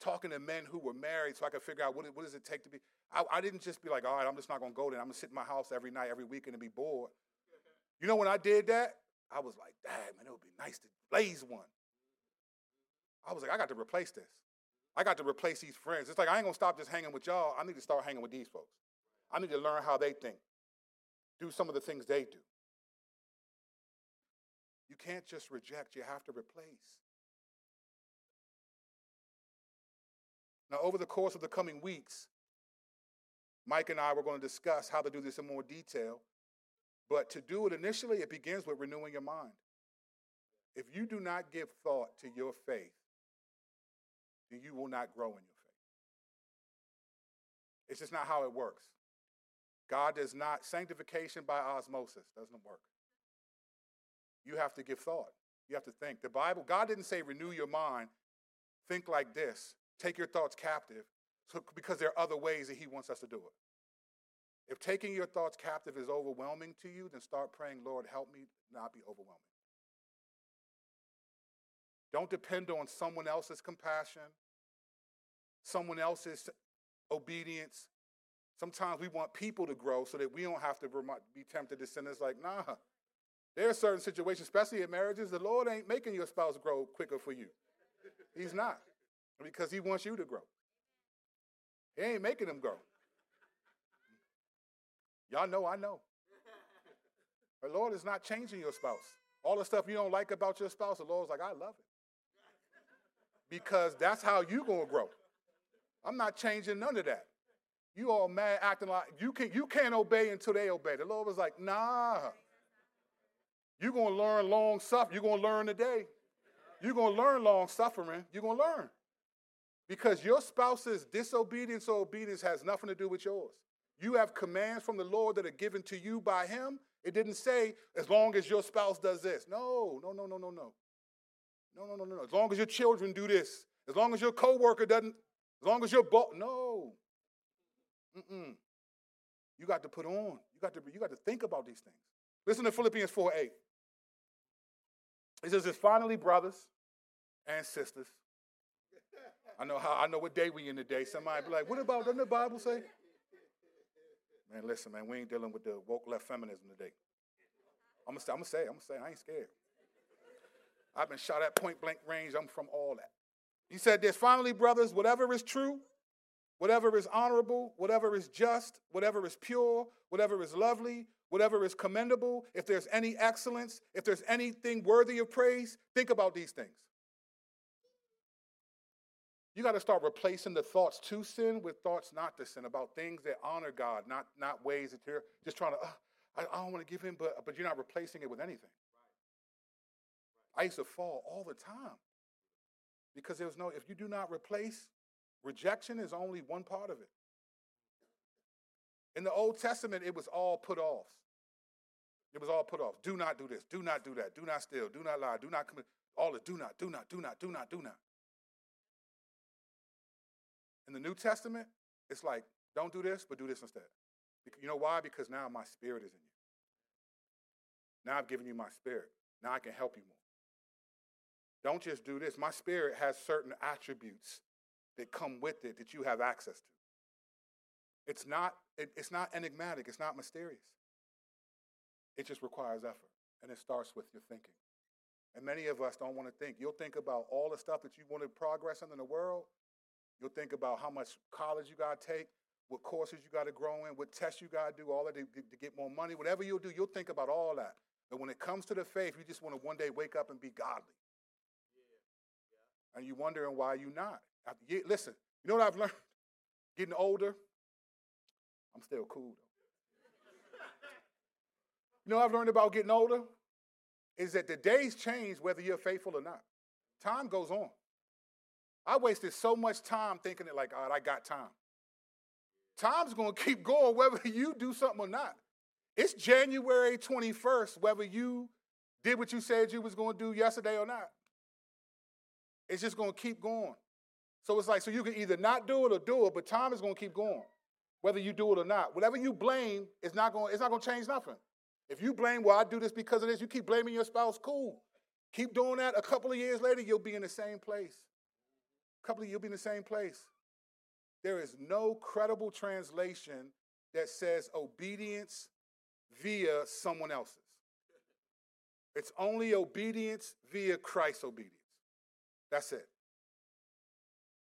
S1: talking to men who were married so I could figure out what, what does it take to be. I, I didn't just be like, all right, I'm just not going to go there. I'm going to sit in my house every night, every weekend and be bored. You know, when I did that, I was like, dang, man, it would be nice to blaze one. I was like, I got to replace this. I got to replace these friends. It's like I ain't gonna stop just hanging with y'all. I need to start hanging with these folks. I need to learn how they think, do some of the things they do. You can't just reject, you have to replace. Now, over the course of the coming weeks, Mike and I were going to discuss how to do this in more detail. But to do it initially, it begins with renewing your mind. If you do not give thought to your faith, then you will not grow in your faith. It's just not how it works. God does not, sanctification by osmosis doesn't work. You have to give thought. You have to think. The Bible, God didn't say renew your mind, think like this, take your thoughts captive, so, because there are other ways that He wants us to do it. If taking your thoughts captive is overwhelming to you, then start praying, Lord, help me not be overwhelming. Don't depend on someone else's compassion, someone else's obedience. Sometimes we want people to grow so that we don't have to be tempted to sin. It's like, nah. There are certain situations, especially in marriages, the Lord ain't making your spouse grow quicker for you. He's not, because He wants you to grow. He ain't making them grow. Y'all know, I know. The Lord is not changing your spouse. All the stuff you don't like about your spouse, the Lord's like, I love it. Because that's how you're gonna grow. I'm not changing none of that. You all mad acting like you can you can't obey until they obey. The Lord was like, nah. You're gonna learn long suffering. You're gonna learn today. You're gonna learn long suffering. You're gonna learn. Because your spouse's disobedience or obedience has nothing to do with yours. You have commands from the Lord that are given to you by Him. It didn't say, as long as your spouse does this. No, no, no, no, no, no. No, no, no, no, no. As long as your children do this. As long as your coworker doesn't as long as you're boss, no. Mm-mm. You got to put on. You got to, you got to think about these things. Listen to Philippians 4 8. It says, It's finally, brothers and sisters. I know how I know what day we in today. Somebody be like, what about doesn't the Bible say? Man, listen, man, we ain't dealing with the woke left feminism today. I'm gonna, I'm gonna say, I'm gonna say, I ain't scared. I've been shot at point blank range. I'm from all that. He said this finally, brothers, whatever is true, whatever is honorable, whatever is just, whatever is pure, whatever is lovely, whatever is commendable, if there's any excellence, if there's anything worthy of praise, think about these things. You got to start replacing the thoughts to sin with thoughts not to sin about things that honor God, not, not ways that you're just trying to, uh, I, I, don't want to give in, but, but you're not replacing it with anything. I used to fall all the time. Because there's no, if you do not replace, rejection is only one part of it. In the Old Testament, it was all put off. It was all put off. Do not do this. Do not do that. Do not steal. Do not lie. Do not commit. All the do not, do not, do not, do not, do not. In the New Testament, it's like, don't do this, but do this instead. You know why? Because now my spirit is in you. Now I've given you my spirit. Now I can help you more. Don't just do this. My spirit has certain attributes that come with it that you have access to. It's not, it, it's not enigmatic, it's not mysterious. It just requires effort, and it starts with your thinking. And many of us don't want to think. You'll think about all the stuff that you want to progress in in the world. You'll think about how much college you got to take, what courses you got to grow in, what tests you got to do, all that to, to get more money. Whatever you'll do, you'll think about all that. But when it comes to the faith, you just want to one day wake up and be godly. And you're wondering why you're not. Listen, you know what I've (laughs) learned? Getting older, I'm still cool though. you know I've learned about getting older? Is that the days change whether you're faithful or not. Time goes on. I wasted so much time thinking it like, all right, I got time. Time's gonna (laughs) keep going whether you do something or not. It's January 21st, whether you did what you said you was to do yesterday or not. It's just going to keep going. So it's like, so you can either not do it or do it, but time is going to keep going, whether you do it or not. Whatever you blame, it's not going, it's not going to change nothing. If you blame, well, I do this because of this, you keep blaming your spouse, cool. Keep doing that. A couple of years later, you'll be in the same place. A couple of you'll be in the same place. There is no credible translation that says obedience via someone else's. It's only obedience via Christ's obedience. That's it.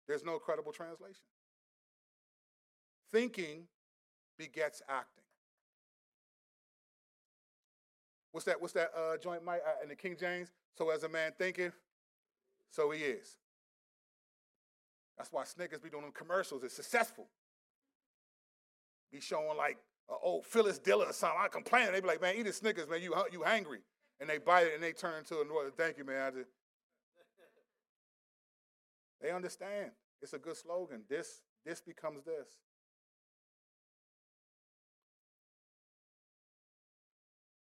S1: There's no credible translation. Thinking begets acting. What's that? What's that uh, joint Mike? uh, in the King James? So as a man thinketh, so he is. That's why Snickers be doing them commercials. It's successful. Be showing like uh, old Phyllis Diller or something. I complain. They be like, man, eat a Snickers, man. You you hungry? And they bite it and they turn into a northern. Thank you, man. I Just... they understand. It's a good slogan. This this becomes this.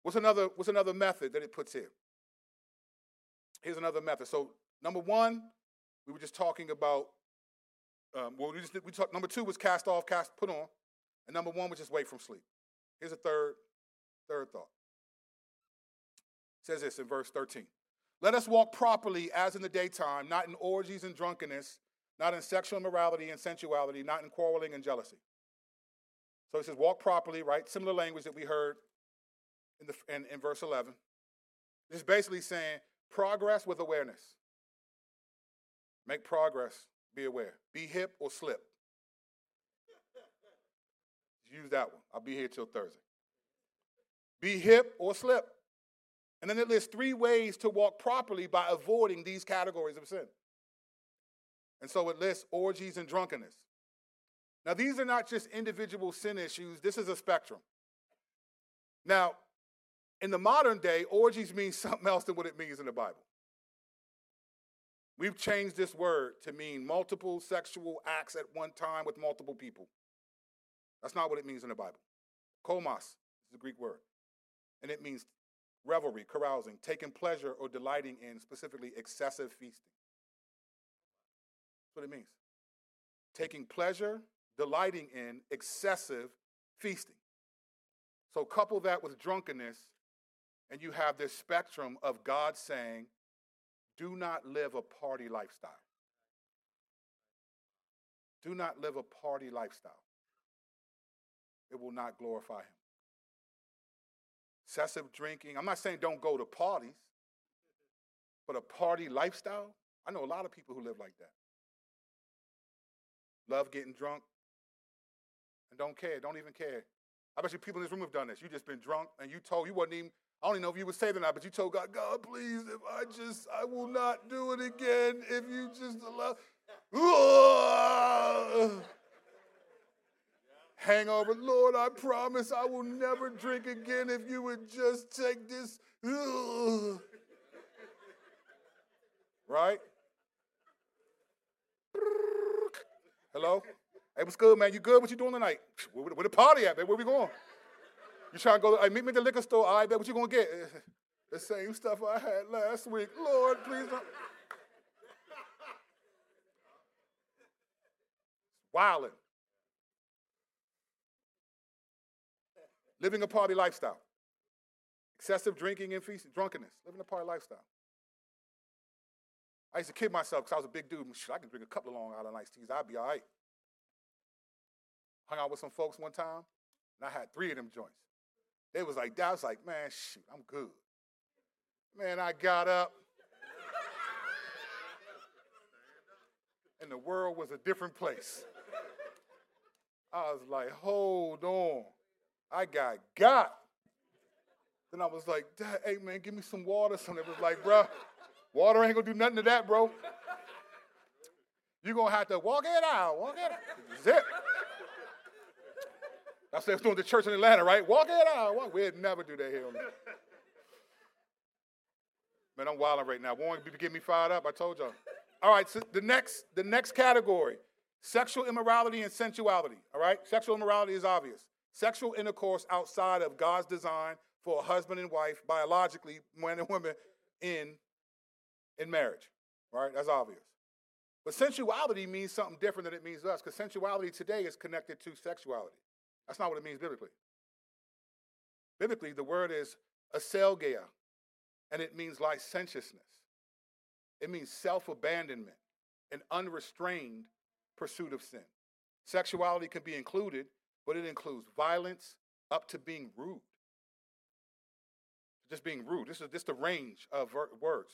S1: What's another What's another method that it puts here? Here's another method. So number one, we were just talking about. Um, well, we just we talked. Number two was cast off, cast put on. And number one was just wake from sleep. Here's a third, third thought. It says this in verse 13. Let us walk properly as in the daytime, not in orgies and drunkenness, not in sexual immorality and sensuality, not in quarreling and jealousy. So he says, walk properly, right? Similar language that we heard in, the, in, in verse 11. This is basically saying progress with awareness. Make progress, be aware. Be hip or slip. Use that one. I'll be here till Thursday. Be hip or slip. And then it lists three ways to walk properly by avoiding these categories of sin. And so it lists orgies and drunkenness. Now, these are not just individual sin issues, this is a spectrum. Now, in the modern day, orgies means (laughs) something else than what it means in the Bible. We've changed this word to mean multiple sexual acts at one time with multiple people. That's not what it means in the Bible. Komos is the Greek word. And it means revelry, carousing, taking pleasure or delighting in, specifically excessive feasting. That's what it means. Taking pleasure, delighting in excessive feasting. So couple that with drunkenness, and you have this spectrum of God saying, do not live a party lifestyle. Do not live a party lifestyle it will not glorify him. Excessive drinking. I'm not saying don't go to parties, but a party lifestyle. I know a lot of people who live like that. Love getting drunk and don't care, don't even care. I bet you people in this room have done this. You just been drunk and you told you wasn't even, I don't even know if you were saved or not, but you told God, God, please, if I just, I will not do it again. If you just allow. Hangover. Lord, I promise I will never drink again if you would just take this. Ugh. Right? Hello? Hey, what's good, man? You good? What you doing tonight? Where, where the party at, man? Where we going? You trying to go? Hey, meet me at the liquor store. Right, bet what you gonna get? The same stuff I had last week. Lord, please don't. Violent. Living a party lifestyle. Excessive drinking and feasting, drunkenness. Living a party lifestyle. I used to kid myself because I was a big dude. I can drink a couple of Long Island iced teas. I'd be all right. Hung out with some folks one time, and I had three of them joints. It was like that. I was like, man, shoot, I'm good. Man, I got up. and the world was a different place. I was like, hold on. I got got. Then I was like, hey man, give me some water. Something was like, bro, water ain't gonna do nothing to that, bro. You're gonna have to walk it out, walk it out. Zip. That's what doing the church in Atlanta, right? Walk it out. Walk. We'd never do that here. Man, I'm wilding right now. Won't be get me fired up. I told y'all. All right, so the next, the next category, sexual immorality and sensuality. All right, sexual immorality is obvious. Sexual intercourse outside of God's design for a husband and wife, biologically, men and women in, in marriage. Right? That's obvious. But sensuality means something different than it means to us, because sensuality today is connected to sexuality. That's not what it means biblically. Biblically, the word is aselgeia, and it means licentiousness. It means self abandonment and unrestrained pursuit of sin. Sexuality can be included, but it includes violence up to being rude. Just being rude. This is just the range of words.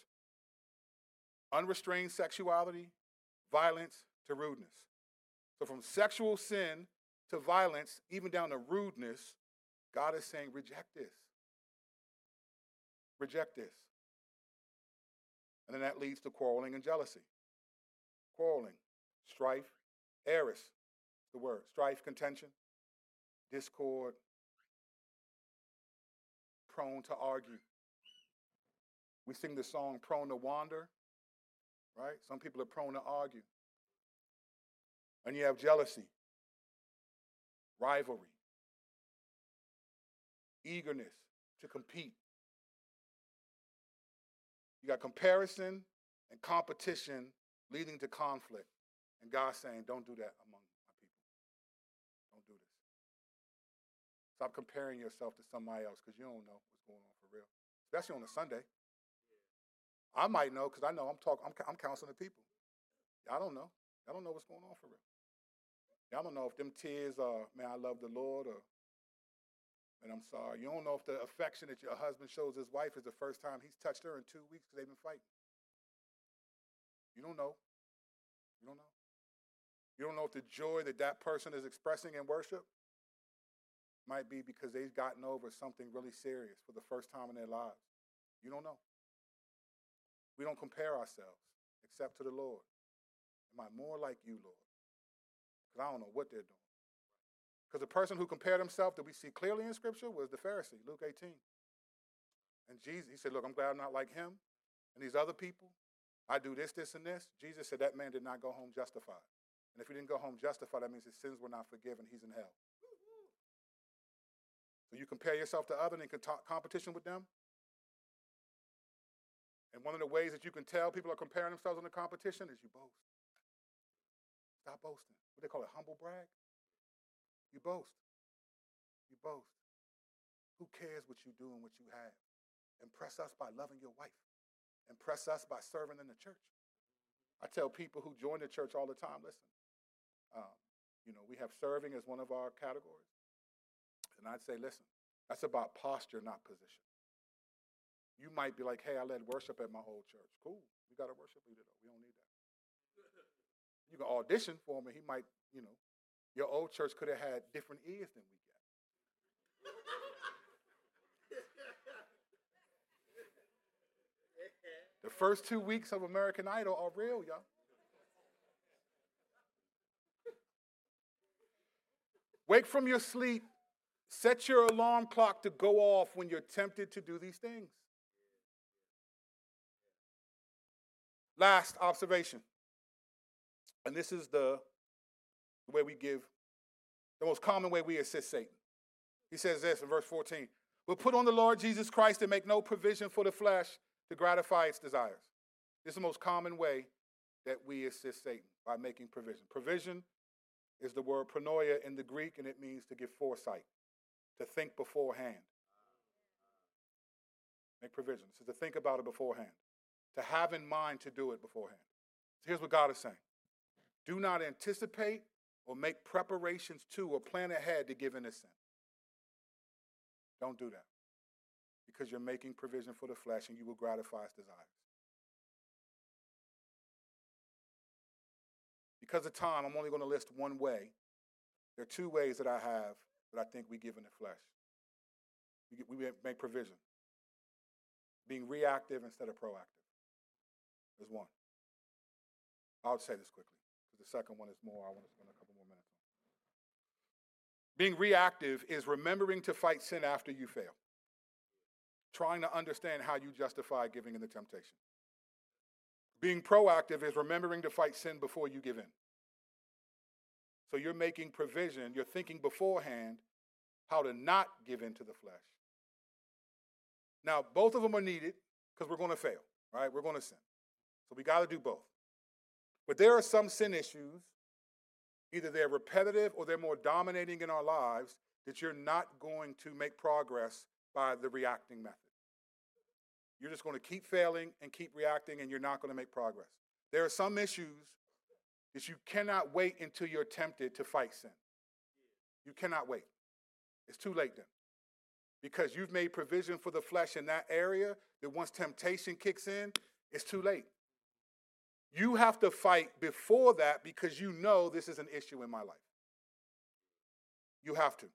S1: Unrestrained sexuality, violence to rudeness. So from sexual sin to violence, even down to rudeness, God is saying, reject this. Reject this. And then that leads to quarreling and jealousy. Quarreling, strife, eris, the word. Strife, contention, discord, prone to argue. We sing the song prone to wander, right? Some people are prone to argue. And you have jealousy, rivalry, eagerness to compete. You got comparison and competition leading to conflict. And God's saying, don't do that Stop comparing yourself to somebody else because you don't know what's going on for real, especially on a Sunday. I might know because I know I'm talking. I'm, I'm counseling the people. I don't know. I don't know what's going on for real. Y'all don't know if them tears are, man, I love the Lord, or, and I'm sorry. You don't know if the affection that your husband shows his wife is the first time he's touched her in two weeks because they've been fighting. You don't know. You don't know. You don't know if the joy that that person is expressing in worship might be because they've gotten over something really serious for the first time in their lives. You don't know. We don't compare ourselves except to the Lord. Am I more like you, Lord? Because I don't know what they're doing. Because the person who compared himself that we see clearly in Scripture was the Pharisee, Luke 18. And Jesus, he said, Look, I'm glad I'm not like him and these other people. I do this, this, and this. Jesus said that man did not go home justified. And if he didn't go home justified, that means his sins were not forgiven. He's in hell. So you compare yourself to others in competition with them. And one of the ways that you can tell people are comparing themselves in the competition is you boast. Stop boasting. What they call it, humble brag. You boast. You boast. Who cares what you do and what you have? Impress us by loving your wife. Impress us by serving in the church. I tell people who join the church all the time listen, um, you know, we have serving as one of our categories. And I'd say, listen, that's about posture, not position. You might be like, hey, I led worship at my old church. Cool. We got a worship leader, though. We don't need that. You can audition for him, and he might, you know, your old church could have had different ears than we get. the first two weeks of American Idol are real, y'all. Wake from your sleep. Set your alarm clock to go off when you're tempted to do these things. Last observation. And this is the, way we give, the most common way we assist Satan. He says this in verse 14 We'll put on the Lord Jesus Christ and make no provision for the flesh to gratify its desires. This is the most common way that we assist Satan by making provision. Provision is the word pronoia in the Greek, and it means to give foresight, to think beforehand. Make provisions. So to think about it beforehand, to have in mind to do it beforehand. So here's what God is saying do not anticipate or make preparations to or plan ahead to give in a sin. Don't do that because you're making provision for the flesh and you will gratify its desires. Because of time, I'm only going to list one way. There are two ways that I have that I think we give in the flesh. We, make provision. Being reactive instead of proactive. is one. I'll say this quickly because the second one is more. I want to spend a couple more minutes on. Being reactive is remembering to fight sin after you fail, trying to understand how you justify giving in the temptation. Being proactive is remembering to fight sin before you give in. So you're making provision, you're thinking beforehand how to not give in to the flesh. Now, both of them are needed because we're going to fail, right? We're going to sin. So we got to do both. But there are some sin issues, either they're repetitive or they're more dominating in our lives, that you're not going to make progress by the reacting method. You're just going to keep failing and keep reacting, and you're not going to make progress. There are some issues that you cannot wait until you're tempted to fight sin. You cannot wait. It's too late then. Because you've made provision for the flesh in that area that once temptation kicks in, it's too late. You have to fight before that because you know this is an issue in my life. You have to.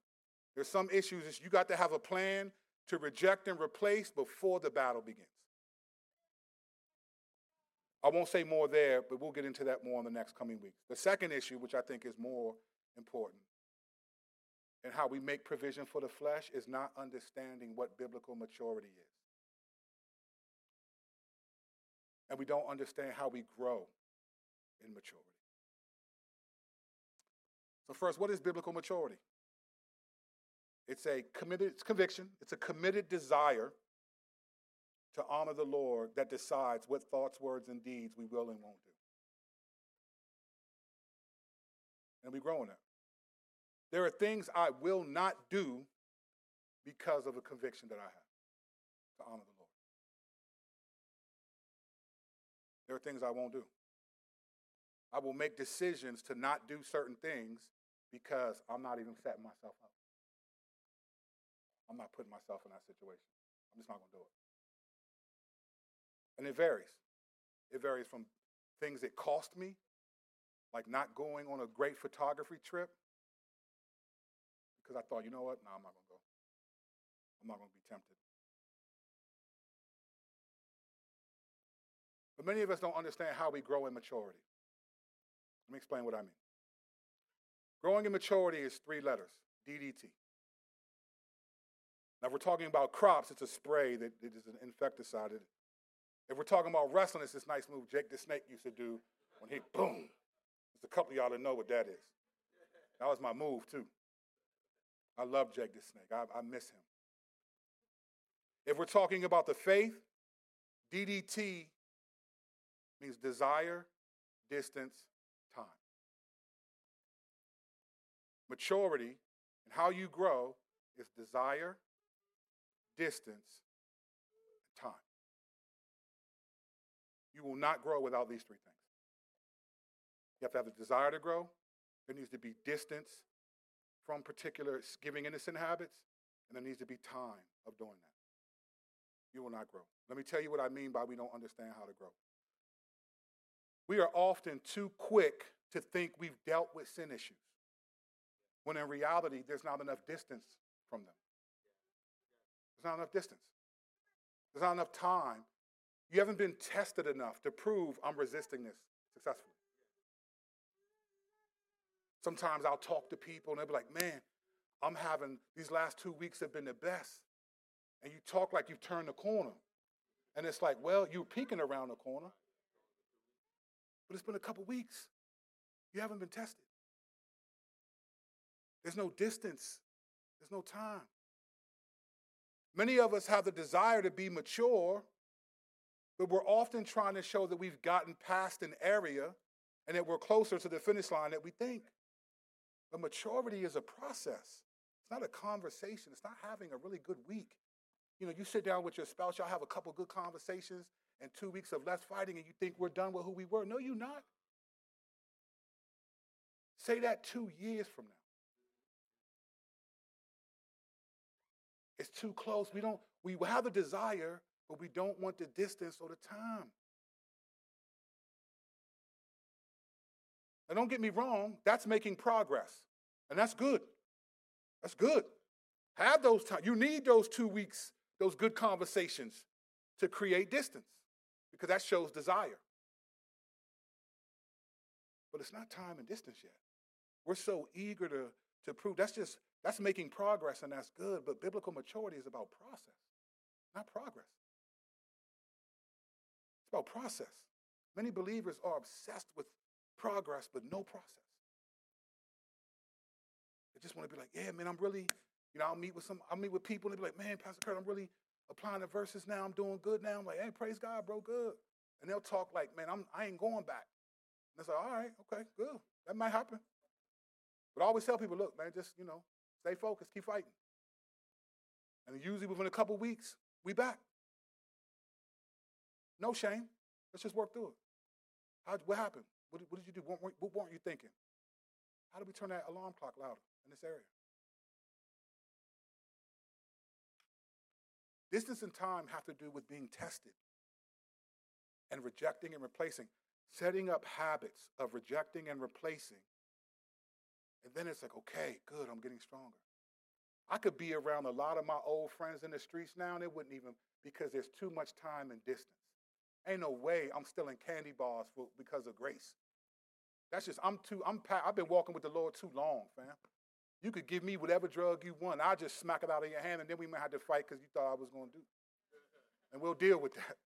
S1: There's some issues you got to have a plan to reject and replace before the battle begins. I won't say more there, but we'll get into that more in the next coming weeks. The second issue, which I think is more important, and how we make provision for the flesh, is not understanding what biblical maturity is. And we don't understand how we grow in maturity. So, first, what is biblical maturity? It's a committed it's conviction, it's a committed desire to honor the Lord that decides what thoughts, words, and deeds we will and won't do. And we grow in that. There are things I will not do because of a conviction that I have to honor the Lord. There are things I won't do. I will make decisions to not do certain things because I'm not even setting myself up. I'm not putting myself in that situation. I'm just not going to do it. And it varies. It varies from things that cost me, like not going on a great photography trip, because I thought, you know what? No, I'm not going to go. I'm not going to be tempted. But many of us don't understand how we grow in maturity. Let me explain what I mean. Growing in maturity is three letters DDT. Now, if we're talking about crops, it's a spray that it is an insecticide. If we're talking about wrestling, it's this nice move Jake the Snake used to do when he boom. There's a couple of y'all that know what that is. That was my move too. I love Jake the Snake. I, I miss him. If we're talking about the faith, DDT means desire, distance, time. Maturity and how you grow is desire, distance, You will not grow without these three things. You have to have the desire to grow. There needs to be distance from particular giving innocent habits, and there needs to be time of doing that. You will not grow. Let me tell you what I mean by we don't understand how to grow. We are often too quick to think we've dealt with sin issues, when in reality, there's not enough distance from them. There's not enough distance. There's not enough time. You haven't been tested enough to prove I'm resisting this successfully. Sometimes I'll talk to people and they'll be like, man, I'm having, these last two weeks have been the best. And you talk like you've turned the corner. And it's like, well, you're peeking around the corner. But it's been a couple weeks. You haven't been tested. There's no distance, there's no time. Many of us have the desire to be mature, but we're often trying to show that we've gotten past an area and that we're closer to the finish line that we think. But maturity is a process. It's not a conversation. It's not having a really good week. You know, you sit down with your spouse, y'all have a couple good conversations, and two weeks of less fighting, and you think we're done with who we were. No, you're not. Say that two years from now. It's too close. We don't, we have a desire, but we don't want the distance or the time. Now, don't get me wrong, that's making progress. And that's good. That's good. Have those time. You need those two weeks, those good conversations to create distance because that shows desire. But it's not time and distance yet. We're so eager to, to prove that's just that's making progress and that's good, but biblical maturity is about process, not progress. About process. Many believers are obsessed with progress, but no process. They just want to be like, yeah, man, I'm really, you know, I'll meet with some, I'll meet with people and they'll be like, man, Pastor Curt, I'm really applying the verses now. I'm doing good now. I'm like, hey, praise God, bro, good. And they'll talk like, man, I'm, I ain't going back. And it's like, all right, okay, good. That might happen. But I always tell people, look, man, just, you know, stay focused, keep fighting. And usually within a couple weeks, we back. No shame. Let's just work through it. How, what happened? What did, what did you do? What, what weren't you thinking? How do we turn that alarm clock louder in this area? Distance and time have to do with being tested and rejecting and replacing, setting up habits of rejecting and replacing. And then it's like, okay, good, I'm getting stronger. I could be around a lot of my old friends in the streets now, and it wouldn't even, because there's too much time and distance. Ain't no way I'm still in candy bars for, because of grace. That's just, I'm too, I'm, I've been walking with the Lord too long, fam. You could give me whatever drug you want. I'll just smack it out of your hand, and then we might have to fight because you thought I was going to do. And we'll deal with that.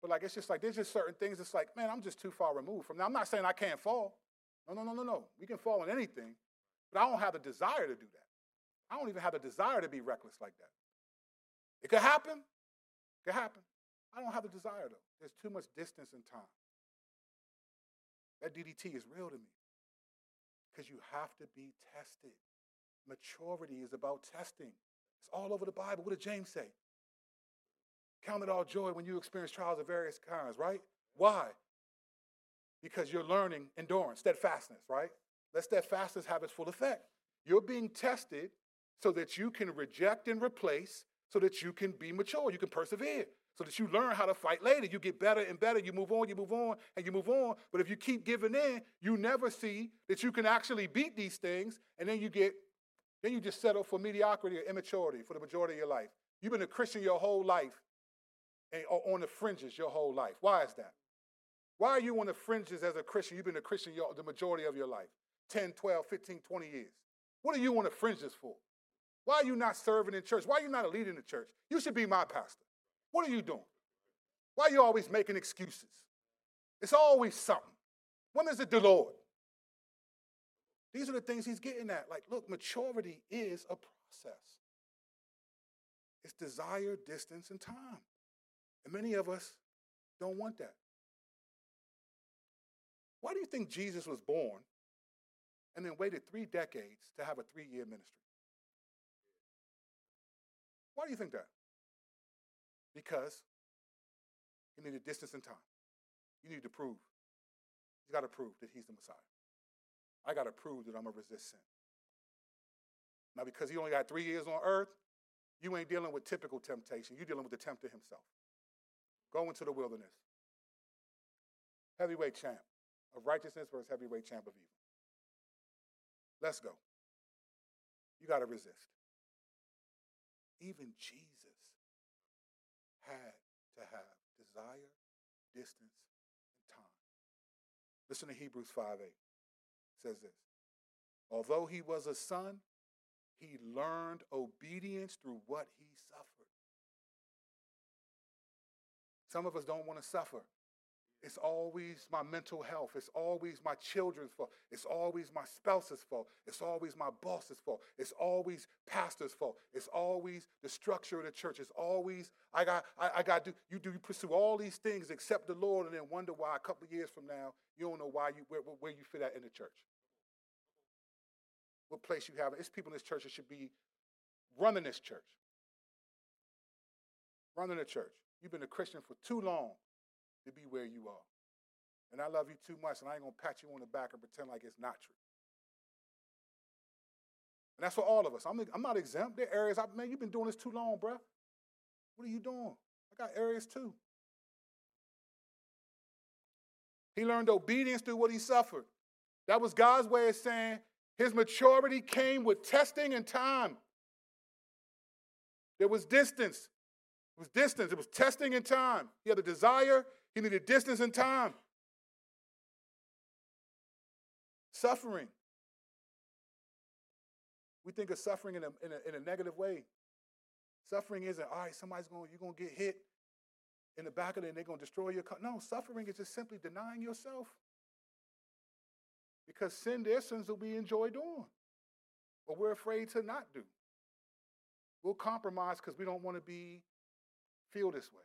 S1: But like, it's just like, there's just certain things, it's like, man, I'm just too far removed from now. I'm not saying I can't fall. No, no, no, no, no. We can fall in anything, but I don't have the desire to do that. I don't even have the desire to be reckless like that. It could happen. It could happen. I don't have the desire, though. There's too much distance in time. That DDT is real to me because you have to be tested. Maturity is about testing. It's all over the Bible. What did James say? Count it all joy when you experience trials of various kinds, right? Why? Because you're learning endurance, steadfastness, right? Let steadfastness have its full effect. You're being tested so that you can reject and replace, so that you can be mature, you can persevere so that you learn how to fight later. You get better and better. You move on, you move on, and you move on. But if you keep giving in, you never see that you can actually beat these things, and then you get, then you just settle for mediocrity or immaturity for the majority of your life. You've been a Christian your whole life and on the fringes your whole life. Why is that? Why are you on the fringes as a Christian? You've been a Christian your, the majority of your life 10, 12, 15, 20 years. What are you on the fringes for? Why are you not serving in church? Why are you not a leader in the church? You should be my pastor. What are you doing? Why are you always making excuses? It's always something. When is it the Lord? These are the things he's getting at. Like, look, maturity is a process. It's desire, distance, and time. And many of us don't want that. Why do you think Jesus was born and then waited three decades to have a three year ministry? Why do you think that? Because he needed distance and time. You need to prove. He's got to prove that he's the Messiah. I got to prove that I'm going to resist sin. Now, because he only got three years on earth, you ain't dealing with typical temptation. You're dealing with the tempter himself. Go into the wilderness. Heavyweight champ of righteousness versus heavyweight champ of evil. Let's go. You got to resist. Even Jesus had to have desire, distance, and time. Listen to Hebrews 5 8. It says this. Although he was a son, he learned obedience through what he suffered. Some of us don't want to suffer. It's always my mental health. It's always my children's fault. It's always my spouse's fault. It's always my boss's fault. It's always pastor's fault. It's always the structure of the church. It's always I got I, I got do you do you pursue all these things except the Lord and then wonder why a couple of years from now you don't know why you where, where you fit at in the church. what place you have. It's people in this church that should be running this church. Running the church. You've been a Christian for too long to be where you are. And I love you too much, and I ain't gonna pat you on the back and pretend like it's not true. And that's for all of us. I'm, I'm not exempt. There are areas, I, man, you've been doing this too long, bruh. What are you doing? I got areas too. He learned obedience through what he suffered. That was God's way of saying his maturity came with testing and time. There was distance. It was distance. It was testing and time. He had a desire, he needed distance and time. Suffering. We think of suffering in a, in a, in a negative way. Suffering isn't, all right, somebody's going, you're going to get hit in the back of it and they're going to destroy your car. No, suffering is just simply denying yourself. Because sin, their sins that we enjoy doing, but we're afraid to not do. We'll compromise because we don't want to be feel this way.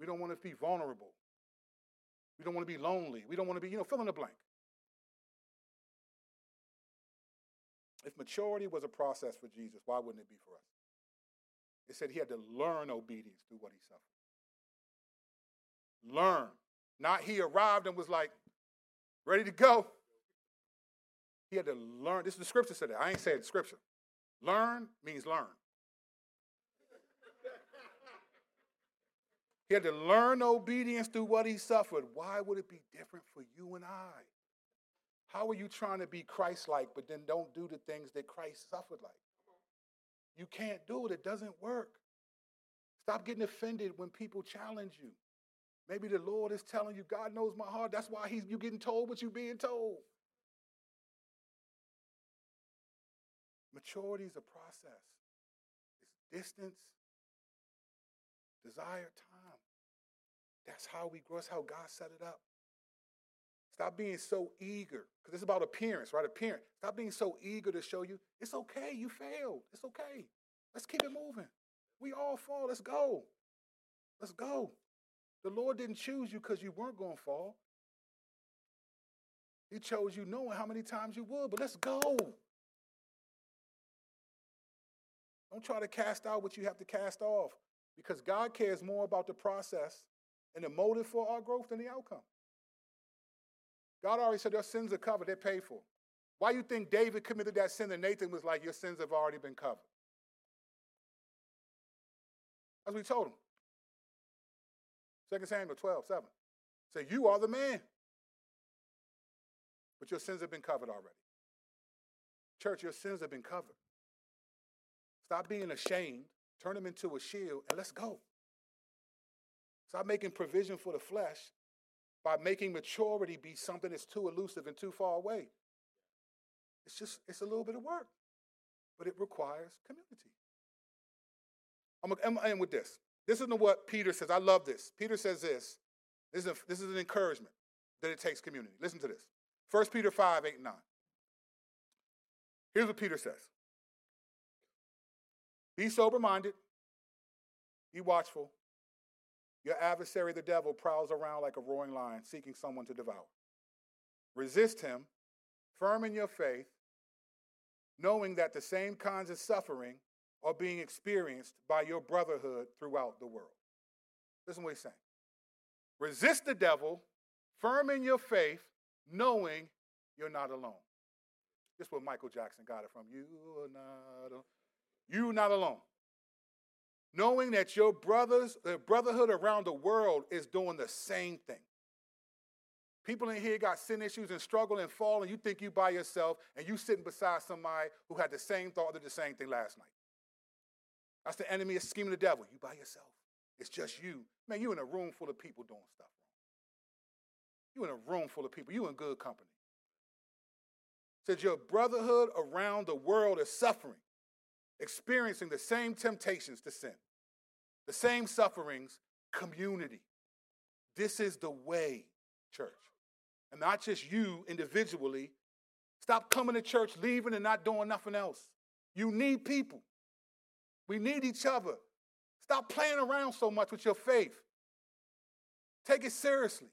S1: We don't want to be vulnerable. We don't want to be lonely. We don't want to be, you know, fill in the blank. If maturity was a process for Jesus, why wouldn't it be for us? It said he had to learn obedience through what he suffered. Learn. Not he arrived and was like, ready to go. He had to learn. This is the scripture said that. I ain't saying scripture. Learn means learn. He had to learn obedience through what he suffered. Why would it be different for you and I? How are you trying to be Christ like, but then don't do the things that Christ suffered like? You can't do it, it doesn't work. Stop getting offended when people challenge you. Maybe the Lord is telling you, God knows my heart. That's why he's, you're getting told what you're being told. Maturity is a process, it's distance, desire, time. That's how we grow. That's how God set it up. Stop being so eager, because it's about appearance, right? Appearance. Stop being so eager to show you it's okay, you failed. It's okay. Let's keep it moving. We all fall. Let's go. Let's go. The Lord didn't choose you because you weren't going to fall. He chose you knowing how many times you would, but let's go. Don't try to cast out what you have to cast off because God cares more about the process and the motive for our growth than the outcome. God already said their sins are covered, they're paid for. Why do you think David committed that sin and Nathan was like, Your sins have already been covered? What he told him. 2 Samuel 12, 7. Say, You are the man. But your sins have been covered already. Church, your sins have been covered. Stop being ashamed, turn them into a shield, and let's go. Stop making provision for the flesh by making maturity be something that's too elusive and too far away. It's just, it's a little bit of work, but it requires community. I'm going to end with this. This isn't what Peter says. I love this. Peter says this. This is, a, this is an encouragement that it takes community. Listen to this 1 Peter 5, 8, 9. Here's what Peter says Be sober minded, be watchful, your adversary, the devil, prowls around like a roaring lion, seeking someone to devour. Resist him, firm in your faith, knowing that the same kinds of suffering are being experienced by your brotherhood throughout the world. Listen to what he's saying. Resist the devil, firm in your faith, knowing you're not alone. This is where Michael Jackson got it from. You are not alone. You not alone knowing that your brothers, the brotherhood around the world is doing the same thing. People in here got sin issues and struggle and fall, and you think you by yourself, and you sitting beside somebody who had the same thought, did the same thing last night. That's the enemy, is scheming the devil. You by yourself. It's just you. Man, you in a room full of people doing stuff wrong. You in a room full of people. You in good company. Says your brotherhood around the world is suffering experiencing the same temptations to sin, the same sufferings, community. This is the way, church. And not just you individually. Stop coming to church, leaving, and not doing nothing else. You need people. We need each other. Stop playing around so much with your faith. Take it seriously.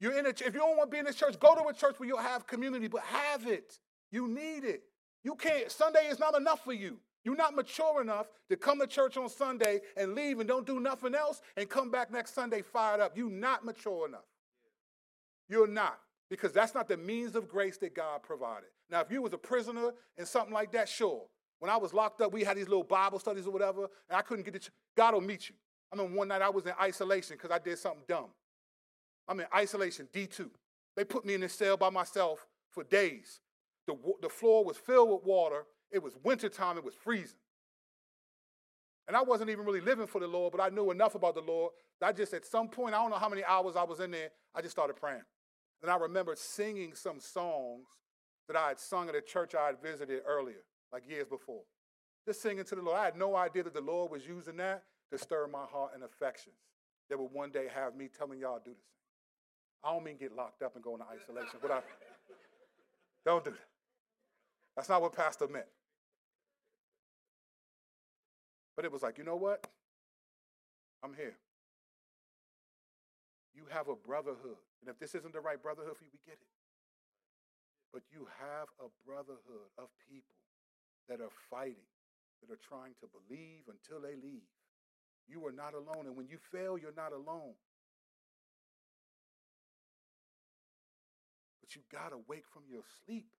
S1: You're in a, if you don't want to be in a church, go to a church where you'll have community, but have it. You need it. You can't, Sunday is not enough for you. You're not mature enough to come to church on Sunday and leave and don't do nothing else and come back next Sunday fired up. You're not mature enough. You're not, because that's not the means of grace that God provided. Now, if you was a prisoner and something like that, sure. When I was locked up, we had these little Bible studies or whatever, and I couldn't get to church. God will meet you. I mean, one night I was in isolation because I did something dumb. I'm in isolation, D2. They put me in this cell by myself for days. The, the floor was filled with water. It was wintertime. It was freezing. And I wasn't even really living for the Lord, but I knew enough about the Lord that I just, at some point, I don't know how many hours I was in there, I just started praying. And I remember singing some songs that I had sung at a church I had visited earlier, like years before. Just singing to the Lord. I had no idea that the Lord was using that to stir my heart and affections that would one day have me telling y'all do this. I don't mean get locked up and go into isolation, but I (laughs) don't do that. That's not what Pastor meant. But it was like, you know what? I'm here. You have a brotherhood. And if this isn't the right brotherhood for you, we get it. But you have a brotherhood of people that are fighting, that are trying to believe until they leave. You are not alone. And when you fail, you're not alone. But you got to wake from your sleep.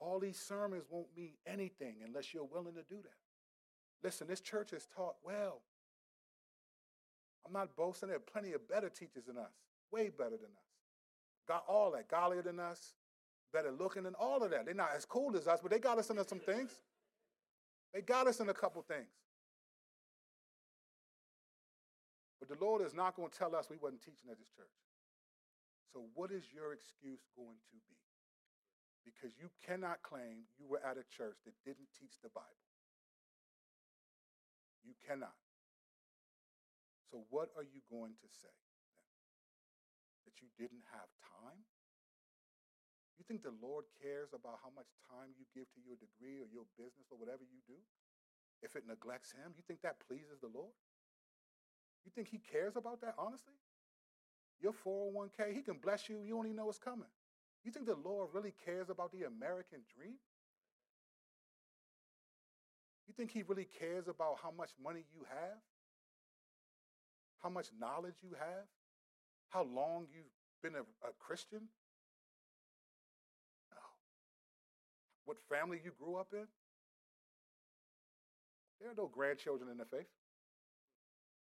S1: All these sermons won't mean anything unless you're willing to do that. Listen, this church has taught well. I'm not boasting. There are plenty of better teachers than us, way better than us. Got all that, godlier than us, better looking than all of that. They're not as cool as us, but they got us into some things. They got us in a couple things. But the Lord is not going to tell us we wasn't teaching at this church. So what is your excuse going to be? Because you cannot claim you were at a church that didn't teach the Bible. You cannot. So, what are you going to say? That you didn't have time? You think the Lord cares about how much time you give to your degree or your business or whatever you do? If it neglects Him, you think that pleases the Lord? You think He cares about that, honestly? Your 401k, He can bless you, you don't even know what's coming. You think the Lord really cares about the American dream? You think he really cares about how much money you have? How much knowledge you have? How long you've been a, a Christian? No. What family you grew up in? There are no grandchildren in the faith.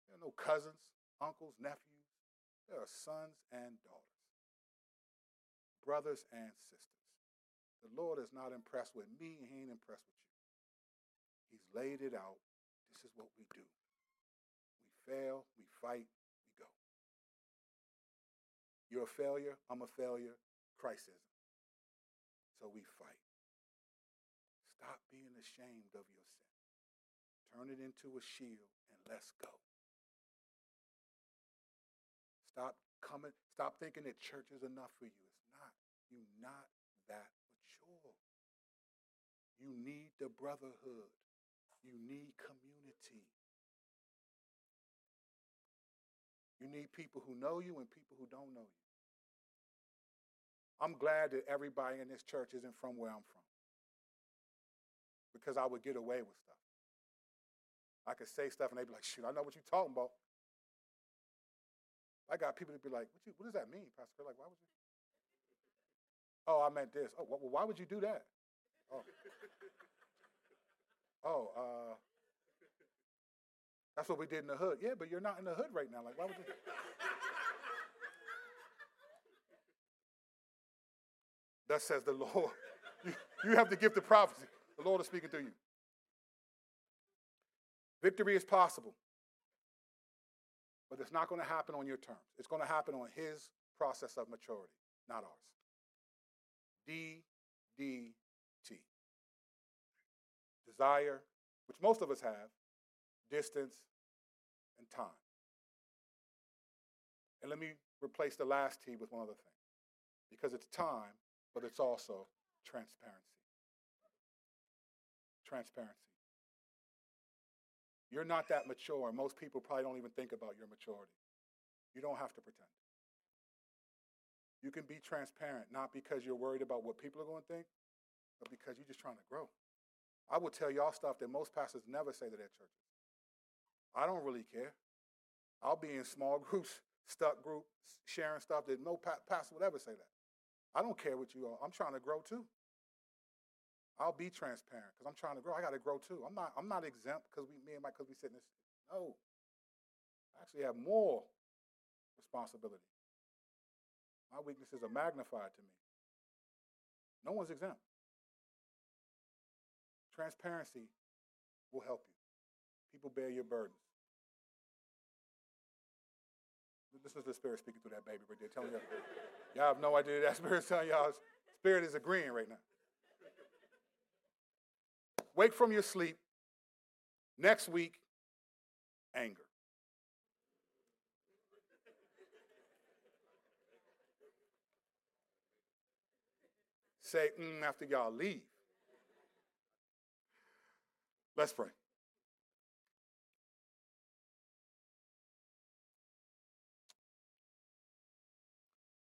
S1: There are no cousins, uncles, nephews. There are sons and daughters, brothers and sisters. The Lord is not impressed with me, and He ain't impressed with you. He's laid it out. This is what we do. We fail, we fight, we go. You're a failure, I'm a failure, Christ isn't. So we fight. Stop being ashamed of your sin. Turn it into a shield and let's go. Stop coming, stop thinking that church is enough for you. It's not. You're not that mature. You need the brotherhood. You need community. You need people who know you and people who don't know you. I'm glad that everybody in this church isn't from where I'm from because I would get away with stuff. I could say stuff and they'd be like, shoot, I know what you're talking about. I got people to be like, what, you, what does that mean, Pastor? Like, why would you? Oh, I meant this. Oh, well, why would you do that? Oh. Oh, uh, that's what we did in the hood. Yeah, but you're not in the hood right now. Like, why would you? (laughs) Thus says the Lord. (laughs) You, you have the gift of prophecy. The Lord is speaking through you. Victory is possible, but it's not going to happen on your terms. It's going to happen on His process of maturity, not ours. D, D, desire, which most of us have, distance, and time. And let me replace the last T with one other thing. Because it's time, but it's also transparency. Transparency. You're not that mature, most people probably don't even think about your maturity. You don't have to pretend. You can be transparent, not because you're worried about what people are going to think, but because you're just trying to grow. I will tell y'all stuff that most pastors never say to their churches. I don't really care. I'll be in small (laughs) groups, stuck groups, sharing stuff that no pastor would ever say that. I don't care what you are. I'm trying to grow too. I'll be transparent because I'm trying to grow. I got to grow too. I'm not. I'm not exempt because we, me and my, because we sit in this. No, I actually have more responsibility. My weaknesses are magnified to me. No one's exempt. Transparency will help you. People bear your burdens. This is the Spirit speaking through that baby right there, telling you. Y'all have no idea that Spirit's telling y'all. Spirit is agreeing right now. Wake from your sleep. Next week, anger. Say mm, after y'all leave. Let's pray.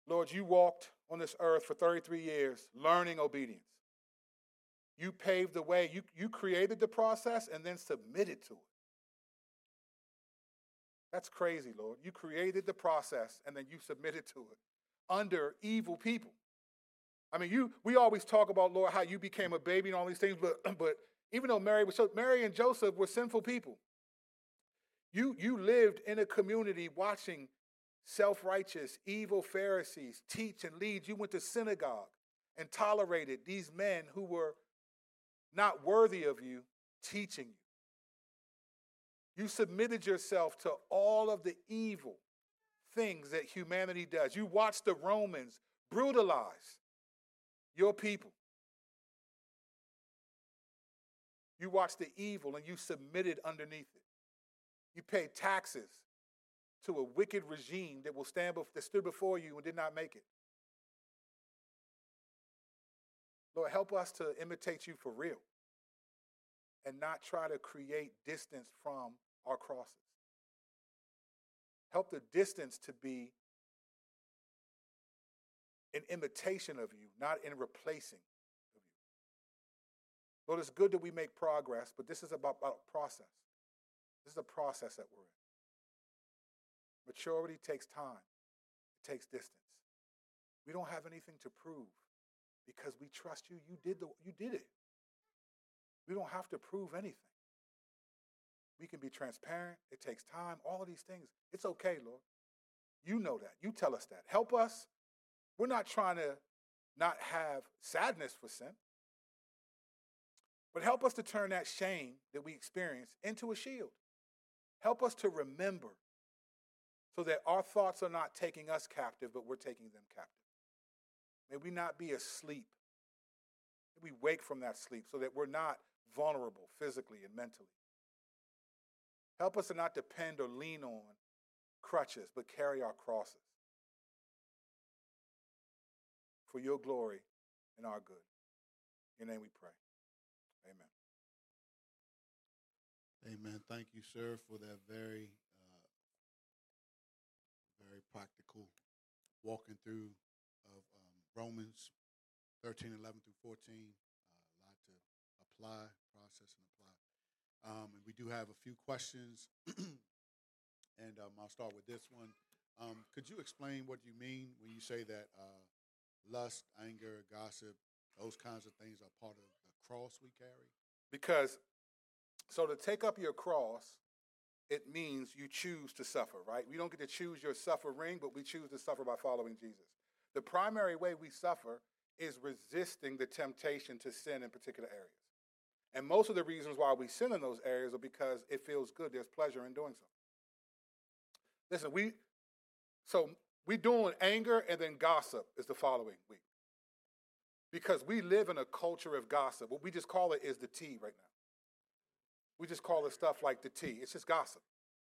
S1: Lord, you walked on this earth for 33 years learning obedience. You paved the way. You, you created the process and then submitted to it. That's crazy, Lord. You created the process and then you submitted to it under evil people. I mean, you we always talk about, Lord, how you became a baby and all these things, but (clears throat) but even though Mary was so Mary and Joseph were sinful people. You you lived in a community watching self-righteous, evil Pharisees teach and lead. You went to synagogue and tolerated these men who were not worthy of you teaching you. You submitted yourself to all of the evil things that humanity does. You watched the Romans brutalize your people. You watched the evil and you submitted underneath it. You paid taxes to a wicked regime that will stand that stood before you and did not make it. Lord, help us to imitate you for real and not try to create distance from our crosses. Help the distance to be an imitation of you, not in replacing. Lord, it's good that we make progress, but this is about, about process. This is a process that we're in. Maturity takes time, it takes distance. We don't have anything to prove because we trust you. You did, the, you did it. We don't have to prove anything. We can be transparent. It takes time. All of these things. It's okay, Lord. You know that. You tell us that. Help us. We're not trying to not have sadness for sin, but help us to turn that shame that we experience into a shield. Help us to remember so that our thoughts are not taking us captive, but we're taking them captive. May we not be asleep. May we wake from that sleep so that we're not vulnerable physically and mentally. Help us to not depend or lean on crutches, but carry our crosses for your glory and our good. In your name we pray. Amen.
S2: Thank you, sir, for that very very practical walking through of um, Romans 13, 11 through 14. Uh, a lot to apply, process, and apply. Um, and we do have a few questions, (clears throat) and um, I'll start with this one. Um, could you explain what you mean when you say that uh, lust, anger, gossip, those kinds of things are part of the cross we carry?
S1: Because, so to take up your cross it means you choose to suffer, right? We don't get to choose your suffering, but we choose to suffer by following Jesus. The primary way we suffer is resisting the temptation to sin in particular areas. And most of the reasons why we sin in those areas are because it feels good. There's pleasure in doing so. Listen, we so we doing anger and then gossip is the following week. Because we live in a culture of gossip. What we just call it is the tea right now. We just call it stuff like the tea. It's just gossip.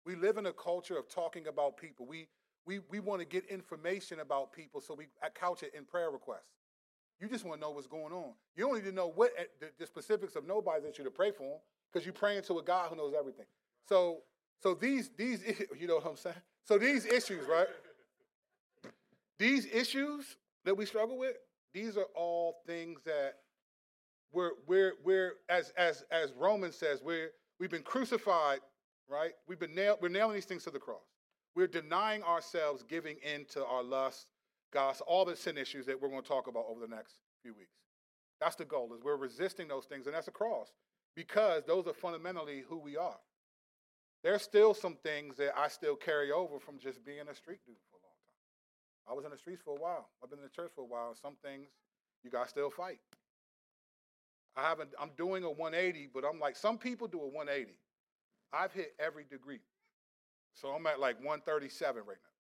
S1: We live in a culture of talking about people. We, we, we want to get information about people, so we couch it in prayer requests. You just want to know what's going on. You don't need to know what eh, the, the specifics of nobody that you to pray for because you're praying to a God who knows everything. So, so these, these, (laughs) you know what I'm saying? So these issues, right? These issues that we struggle with, these are all things that we're, we're, we're as, as, as Romans says, we're, we've been crucified, right? We've been nailed, we're nailing these things to the cross. We're denying ourselves giving in to our lust, gossip, all the sin issues that we're going to talk about over the next few weeks. That's the goal, is we're resisting those things, and that's a cross because those are fundamentally who we are. There's still some things that I still carry over from just being a street dude for a long time. I was in the streets for a while. I've been in the church for a while. Some things you to still fight. I haven't, I'm doing a 180, but I'm like, some people do a 180. I've hit every degree. So I'm at like 137 right now.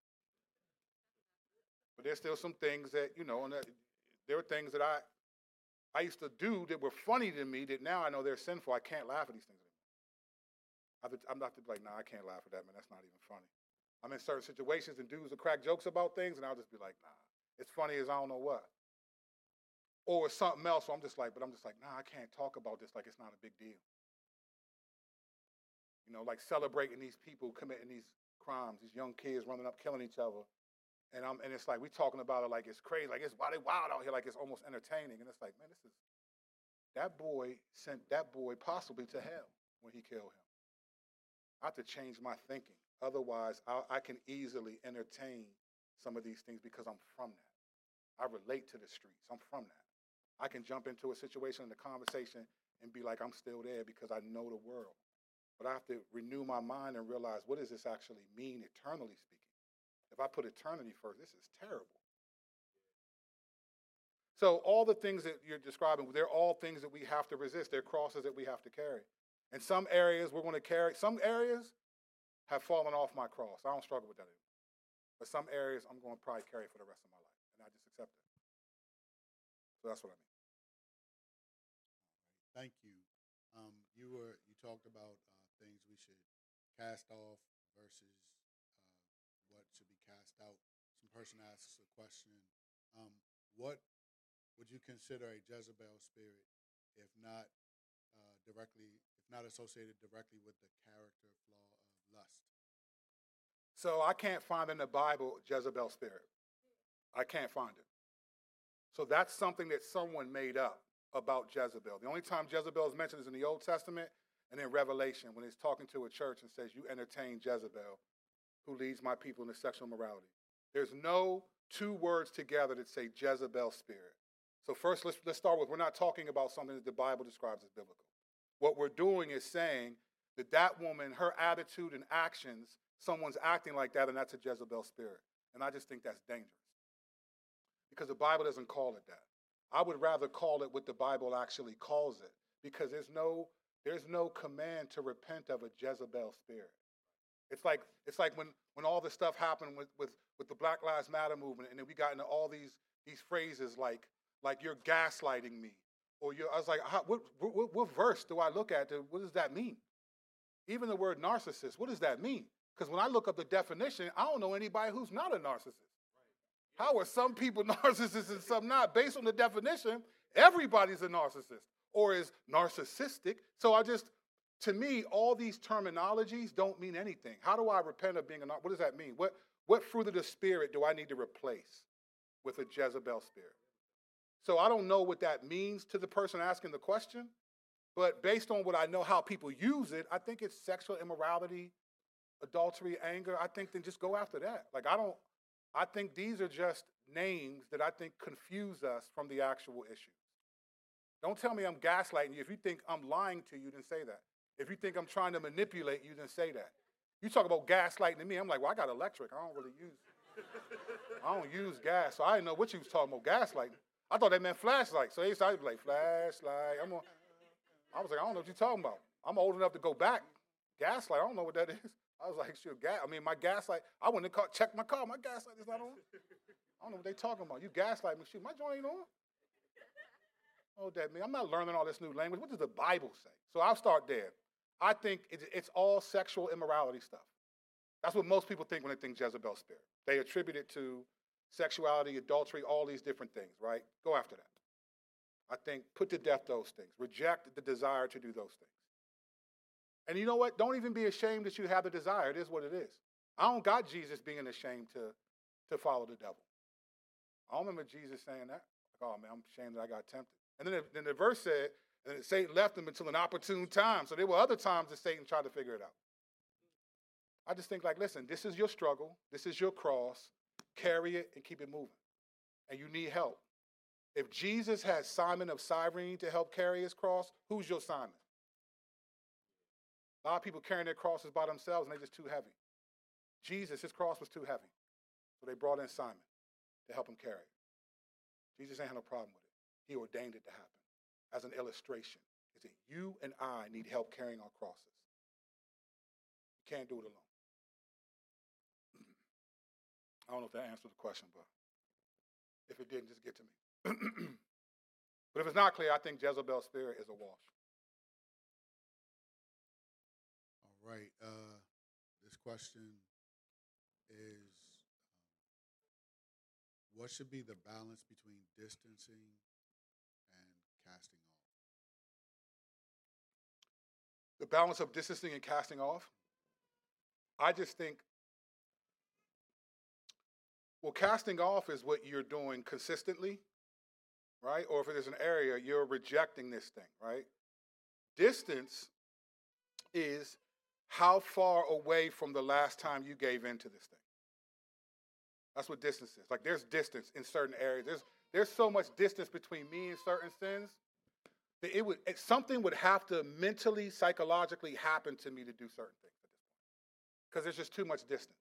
S1: But there's still some things that, you know, and that, there are things that I I used to do that were funny to me that now I know they're sinful. I can't laugh at these things anymore. I'm not like, nah, I can't laugh at that, man. That's not even funny. I'm in certain situations and dudes will crack jokes about things, and I'll just be like, nah, it's funny as I don't know what. Or something else, so I'm just like, but I'm just like, nah, I can't talk about this like it's not a big deal. You know, like celebrating these people committing these crimes, these young kids running up, killing each other. And I'm and it's like we talking about it like it's crazy, like it's why they wild out here, like it's almost entertaining. And it's like, man, this is that boy sent that boy possibly to hell when he killed him. I have to change my thinking. Otherwise, I, I can easily entertain some of these things because I'm from that. I relate to the streets. I'm from that. I can jump into a situation in the conversation and be like, I'm still there because I know the world. But I have to renew my mind and realize what does this actually mean, eternally speaking? If I put eternity first, this is terrible. So all the things that you're describing, they're all things that we have to resist. They're crosses that we have to carry. In some areas, we're going to carry. Some areas have fallen off my cross. I don't struggle with that anymore. But some areas, I'm going to probably carry for the rest of my life, and I just accept it. So that's what I mean.
S2: Thank you. Um, you were you talked about uh, things we should cast off versus uh, what should be cast out. Some person asks a question. Um, what would you consider a Jezebel spirit, if not uh, directly, if not associated directly with the character flaw of lust?
S1: So I can't find in the Bible Jezebel spirit. I can't find it. So that's something that someone made up about Jezebel. The only time Jezebel is mentioned is in the Old Testament and in Revelation when he's talking to a church and says, You entertain Jezebel, who leads my people into sexual morality. There's no two words together that say Jezebel spirit. So, first, let's, let's start with we're not talking about something that the Bible describes as biblical. What we're doing is saying that that woman, her attitude and actions, someone's acting like that, and that's a Jezebel spirit. And I just think that's dangerous because the Bible doesn't call it that. I would rather call it what the Bible actually calls it because there's no there's no command to repent of a Jezebel spirit. It's like it's like when when all this stuff happened with with with the Black Lives Matter movement, and then we got into all these these phrases like like you're gaslighting me, or you I was like, how, what, what what verse do I look at? To, what does that mean? Even the word narcissist, what does that mean? Because when I look up the definition, I don't know anybody who's not a narcissist. How are some people (laughs) narcissists and some not? Based on the definition, everybody's a narcissist or is narcissistic. So I just, to me, all these terminologies don't mean anything. How do I repent of being a narcissist? What does that mean? What, what fruit of the spirit do I need to replace with a Jezebel spirit? So I don't know what that means to the person asking the question, but based on what I know how people use it, I think it's sexual immorality, adultery, anger. I think then just go after that. Like I don't I think these are just names that I think confuse us from the actual issue. Don't tell me I'm gaslighting you. If you think I'm lying to you, then say that. If you think I'm trying to manipulate you, then say that. You talk about gaslighting to me, I'm like, well, I got electric. I don't really use I don't use gas. So I didn't know what you was talking about, gaslighting. I thought they meant flashlight. So they be like, flashlight. I'm a, I was like, I don't know what you're talking about. I'm old enough to go back. Gaslight, I don't know what that is. I was like, sure, gas. I mean, my gaslight. I went to car, check my car. My gaslight is not on. I don't know what they talking about. You gaslight me. Shoot, my joint ain't on. Oh, that mean I'm not learning all this new language. What does the Bible say? So I'll start there. I think it's all sexual immorality stuff. That's what most people think when they think Jezebel spirit. They attribute it to sexuality, adultery, all these different things, right? Go after that. I think put to death those things. Reject the desire to do those things. And you know what? Don't even be ashamed that you have the desire. It is what it is. I don't got Jesus being ashamed to, to follow the devil. I don't remember Jesus saying that. Like, oh man, I'm ashamed that I got tempted. And then, the, then the verse said, and Satan left him until an opportune time. So there were other times that Satan tried to figure it out. I just think like, listen, this is your struggle. This is your cross. Carry it and keep it moving. And you need help. If Jesus had Simon of Cyrene to help carry his cross, who's your Simon? A lot of people carrying their crosses by themselves and they're just too heavy. Jesus, his cross was too heavy. So they brought in Simon to help him carry it. Jesus ain't had no problem with it. He ordained it to happen as an illustration. Is that you and I need help carrying our crosses. You can't do it alone. (clears throat) I don't know if that answers the question, but if it didn't, just get to me. (clears throat) but if it's not clear, I think Jezebel's spirit is a wash.
S2: Right. Uh, this question is um, what should be the balance between distancing and casting off?
S1: The balance of distancing and casting off? I just think, well, casting off is what you're doing consistently, right? Or if there's an area, you're rejecting this thing, right? Distance is how far away from the last time you gave in to this thing. That's what distance is. Like there's distance in certain areas. There's there's so much distance between me and certain sins that it would it, something would have to mentally, psychologically happen to me to do certain things. Because there's just too much distance.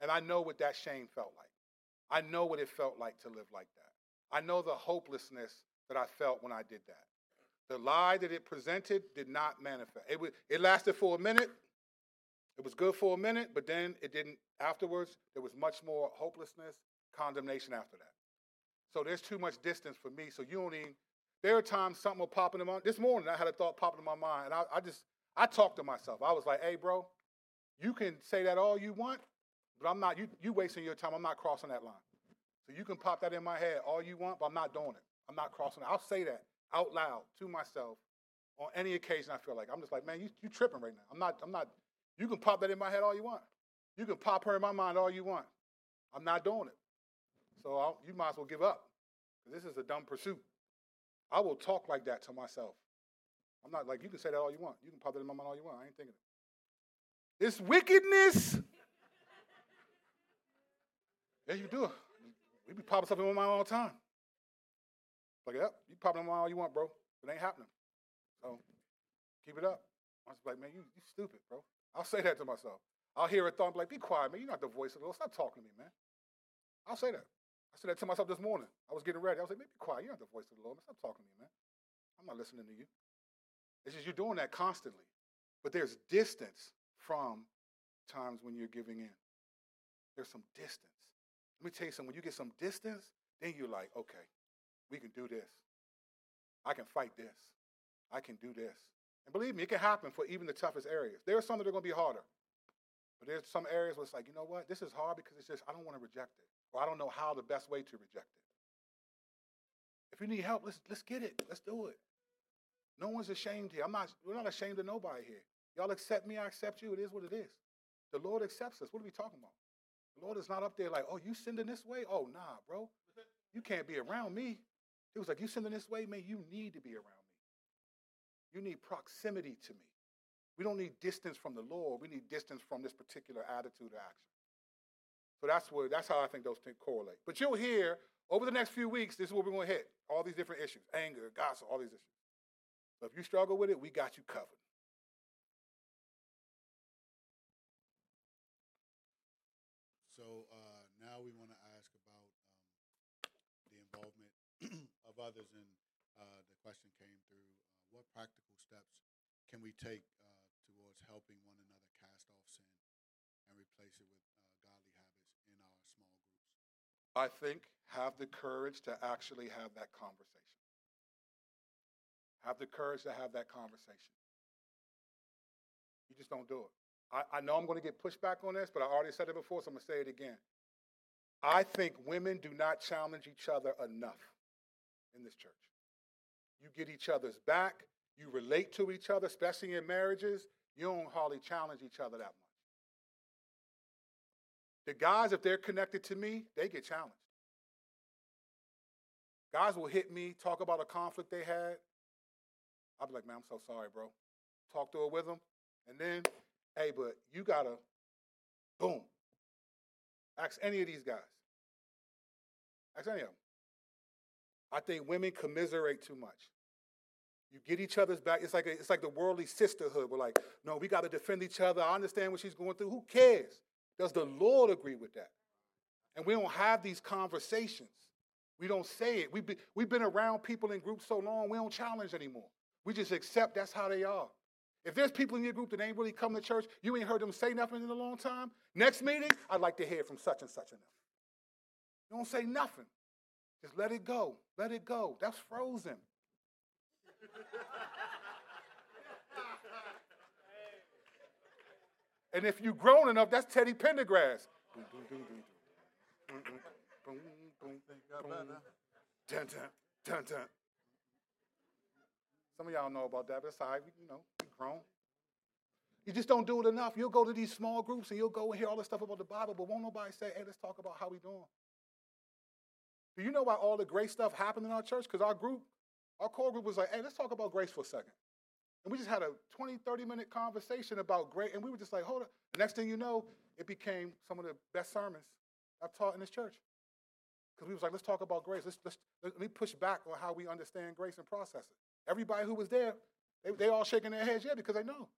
S1: And I know what that shame felt like. I know what it felt like to live like that. I know the hopelessness that I felt when I did that. The lie that it presented did not manifest. It, was, it lasted for a minute, it was good for a minute, but then it didn't. Afterwards, there was much more hopelessness, condemnation after that. So there's too much distance for me. So you don't even. There are times something will pop into my. Mind. This morning I had a thought pop in my mind, and I, I just I talked to myself. I was like, "Hey, bro, you can say that all you want, but I'm not. You you wasting your time. I'm not crossing that line. So you can pop that in my head all you want, but I'm not doing it. I'm not crossing it. I'll say that out loud to myself on any occasion I feel like. I'm just like, man, you you tripping right now. I'm not. I'm not you can pop that in my head all you want. You can pop her in my mind all you want. I'm not doing it. So I'll, you might as well give up. This is a dumb pursuit. I will talk like that to myself. I'm not like, you can say that all you want. You can pop that in my mind all you want. I ain't thinking it. It's wickedness. yeah, you do. We be popping stuff in my mind all the time. Like, yep, you pop it in my mind all you want, bro. It ain't happening. So keep it up. I was like, man, you, you stupid, bro. I'll say that to myself. I'll hear a thought, be like, be quiet, man. You're not the voice of the Lord. Stop talking to me, man. I'll say that. I said that to myself this morning. I was getting ready. I was like, man, be quiet. You're not the voice of the Lord. Stop talking to me, man. I'm not listening to you. It's just you're doing that constantly. But there's distance from times when you're giving in. There's some distance. Let me tell you something. When you get some distance, then you're like, okay, we can do this. I can fight this. I can do this. And believe me, it can happen for even the toughest areas. There are some that are going to be harder. But there's some areas where it's like, you know what? This is hard because it's just, I don't want to reject it. Or I don't know how the best way to reject it. If you need help, let's, let's get it. Let's do it. No one's ashamed here. I'm not, we're not ashamed of nobody here. Y'all accept me, I accept you. It is what it is. The Lord accepts us. What are we talking about? The Lord is not up there like, oh, you sending this way? Oh, nah, bro. You can't be around me. He was like, you sending this way, man, you need to be around you need proximity to me. We don't need distance from the Lord. We need distance from this particular attitude or action. So that's where that's how I think those things correlate. But you'll hear over the next few weeks, this is what we're going to hit. All these different issues. Anger, gossip, all these issues. So if you struggle with it, we got you covered.
S2: So uh, now we want to ask about um, the involvement (clears throat) of others, and uh, the question practical steps can we take uh, towards helping one another cast off sin and replace it with uh, godly habits in our small groups?
S1: I think have the courage to actually have that conversation. Have the courage to have that conversation. You just don't do it. I, I know I'm going to get pushback on this, but I already said it before, so I'm going to say it again. I think women do not challenge each other enough in this church. You get each other's back. You relate to each other, especially in marriages. You don't hardly challenge each other that much. The guys, if they're connected to me, they get challenged. Guys will hit me, talk about a conflict they had. I'll be like, man, I'm so sorry, bro. Talk to her with them. And then, hey, but you gotta, boom. Ask any of these guys. Ask any of them. I think women commiserate too much. You get each other's back. It's like a, it's like the worldly sisterhood. We're like, no, we got to defend each other. I understand what she's going through. Who cares? Does the Lord agree with that? And we don't have these conversations. We don't say it. We've been, we've been around people in groups so long, we don't challenge anymore. We just accept that's how they are. If there's people in your group that ain't really come to church, you ain't heard them say nothing in a long time, next meeting, I'd like to hear from such and such and them. Don't say nothing. Just let it go. Let it go. That's frozen. And if you've grown enough, that's Teddy Pendergrass. Some of y'all know about that, but it's all right. You know, grown. You just don't do it enough. You'll go to these small groups and you'll go and hear all this stuff about the Bible, but won't nobody say, hey, let's talk about how we doing. Do you know why all the great stuff happened in our church? Because our group, our core group was like, hey, let's talk about grace for a second. And we just had a 20, 30 minute conversation about grace. And we were just like, hold on. The next thing you know, it became some of the best sermons I've taught in this church. Because we was like, let's talk about grace. Let's, let's, let me push back on how we understand grace and process it. Everybody who was there, they, they all shaking their heads, yeah, because they know.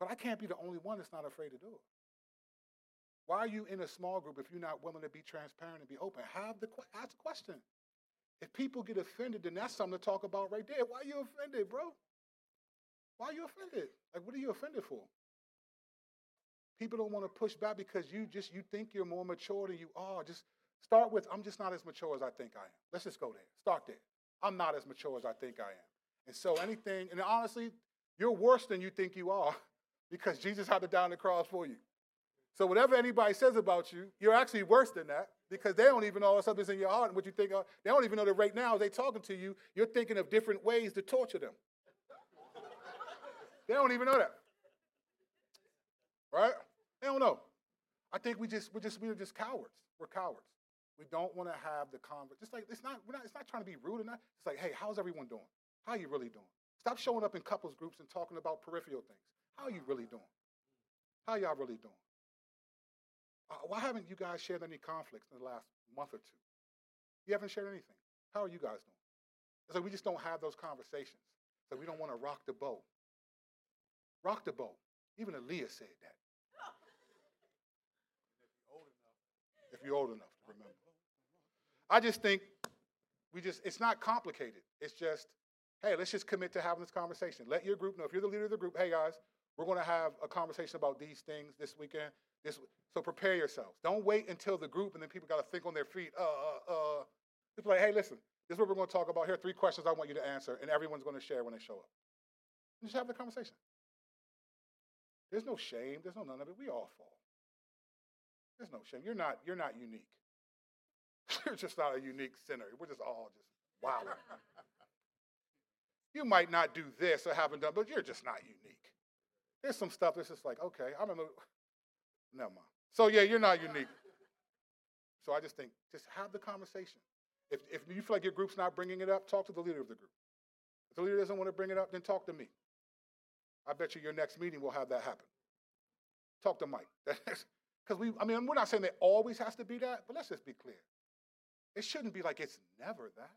S1: But I can't be the only one that's not afraid to do it. Why are you in a small group if you're not willing to be transparent and be open? Have the ask the question. If people get offended, then that's something to talk about right there. Why are you offended, bro? Why are you offended? Like, what are you offended for? People don't want to push back because you just you think you're more mature than you are. Just start with, I'm just not as mature as I think I am. Let's just go there. Start there. I'm not as mature as I think I am. And so anything, and honestly, you're worse than you think you are (laughs) because Jesus had to die on the cross for you. So whatever anybody says about you, you're actually worse than that because they don't even know something's in your heart and what you think. Of, they don't even know that right now, as they talking to you, you're thinking of different ways to torture them. they don't even know that, right? They don't know. I think we just we're just we're just cowards. We're cowards. We don't want to have the conversation. Just like it's not, we're not, it's not trying to be rude or not. It's like, hey, how's everyone doing? How are you really doing? Stop showing up in couples groups and talking about peripheral things. How are you really doing? How y'all really doing? Uh, why haven't you guys shared any conflicts in the last month or two? You haven't shared anything. How are you guys doing? It's like we just don't have those conversations. So we don't want to rock the boat. Rock the boat. Even Aaliyah said that. (laughs) if you're old enough to remember. I just think we just, it's not complicated. It's just, hey, let's just commit to having this conversation. Let your group know. If you're the leader of the group, hey guys, we're going to have a conversation about these things this weekend. This, so prepare yourselves. Don't wait until the group and then people got to think on their feet. Uh, uh, uh. Just like, hey, listen, this is what we're going to talk about. Here are three questions I want you to answer, and everyone's going to share when they show up. just have the conversation. There's no shame. There's no none of it. We all fall. There's no shame. You're not, you're not unique. (laughs) you're just not a unique sinner. We're just all just wow. you might not do this or haven't done, but you're just not unique. There's some stuff that's just like, okay, I remember Never mind. So yeah, you're not unique. So I just think, just have the conversation. If, if you feel like your group's not bringing it up, talk to the leader of the group. If the leader doesn't want to bring it up, then talk to me. I bet you your next meeting will have that happen. Talk to Mike. (laughs) Because we, I mean, we're not saying that always has to be that, but let's just be clear. It shouldn't be like it's never that.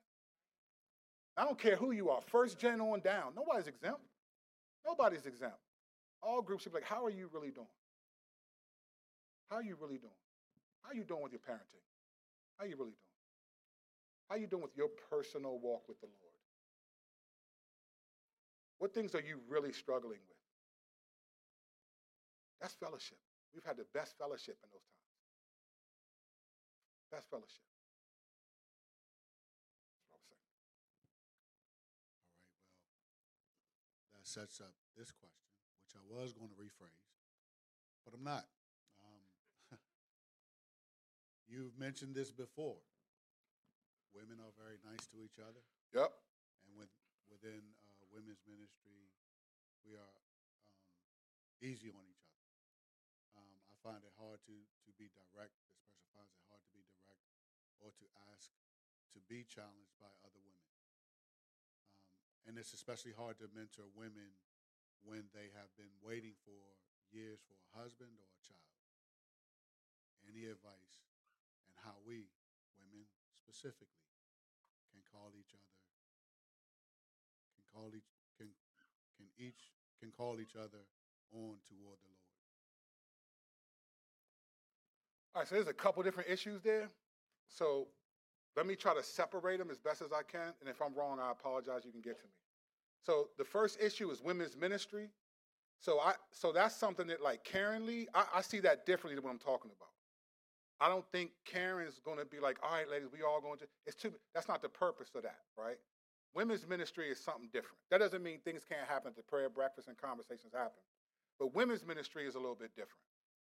S1: I don't care who you are, first gen on down. Nobody's exempt. Nobody's exempt. All groups should be like, how are you really doing? How are you really doing? How are you doing with your parenting? How you really doing? How are you doing with your personal walk with the Lord? What things are you really struggling with? That's fellowship. We've had the best fellowship in those times. Best fellowship. That's.
S2: All right, well, that sets up this question, which I was going to rephrase, but I'm not. You've mentioned this before. Women are very nice to each other.
S1: Yep.
S2: And with, within uh, women's ministry, we are um, easy on each other. Um, I find it hard to, to be direct. This person finds it hard to be direct or to ask to be challenged by other women. Um, and it's especially hard to mentor women when they have been waiting for years for a husband or a child. Any advice how we, women specifically, can call each other, can call each can can each can call each other on toward the Lord.
S1: All right, so there's a couple different issues there. So let me try to separate them as best as I can. And if I'm wrong, I apologize. You can get to me. So the first issue is women's ministry. So I so that's something that like Karen Lee, I, I see that differently than what I'm talking about. I don't think Karen's going to be like, all right, ladies, we all going to. It's too. That's not the purpose of that, right? Women's ministry is something different. That doesn't mean things can't happen at the prayer breakfast and conversations happen, but women's ministry is a little bit different.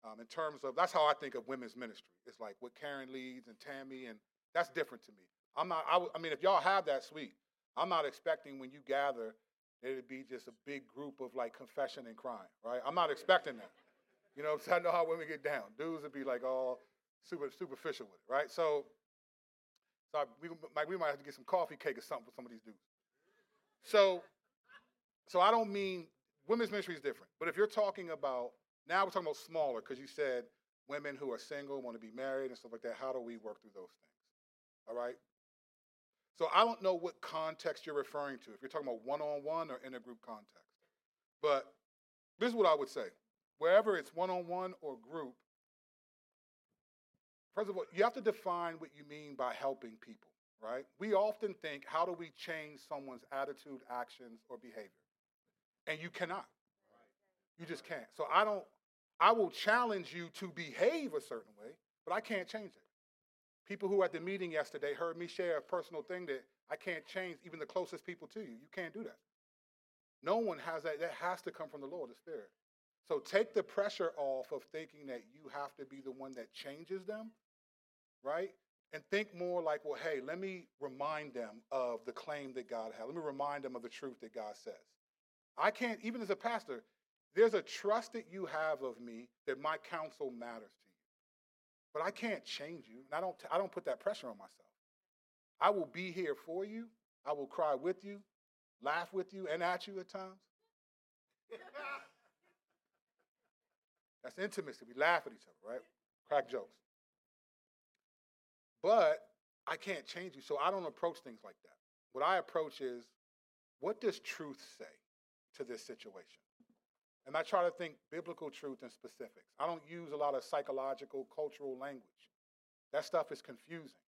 S1: Um, in terms of that's how I think of women's ministry. It's like what Karen leads and Tammy, and that's different to me. I'm not. I, I mean, if y'all have that, sweet. I'm not expecting when you gather it'd be just a big group of like confession and crying, right? I'm not expecting that. You know, I know how women get down. Dudes would be like all super superficial with it, right? So, so I, we might we might have to get some coffee cake or something for some of these dudes. So, so I don't mean women's ministry is different, but if you're talking about now we're talking about smaller because you said women who are single want to be married and stuff like that. How do we work through those things? All right. So I don't know what context you're referring to, if you're talking about one on one or in a group context. But this is what I would say wherever it's one on one or group, first of all, you have to define what you mean by helping people, right? We often think, how do we change someone's attitude, actions, or behavior? And you cannot. You just can't. So I don't, I will challenge you to behave a certain way, but I can't change it. People who were at the meeting yesterday heard me share a personal thing that I can't change, even the closest people to you. You can't do that. No one has that. That has to come from the Lord, the Spirit. So take the pressure off of thinking that you have to be the one that changes them, right? And think more like, well, hey, let me remind them of the claim that God has. Let me remind them of the truth that God says. I can't, even as a pastor, there's a trust that you have of me that my counsel matters to you. But I can't change you, and I don't, I don't put that pressure on myself. I will be here for you. I will cry with you, laugh with you, and at you at times. (laughs) That's intimacy. We laugh at each other, right? Crack jokes. But I can't change you, so I don't approach things like that. What I approach is, what does truth say to this situation? And I try to think biblical truth and specifics. I don't use a lot of psychological, cultural language. That stuff is confusing.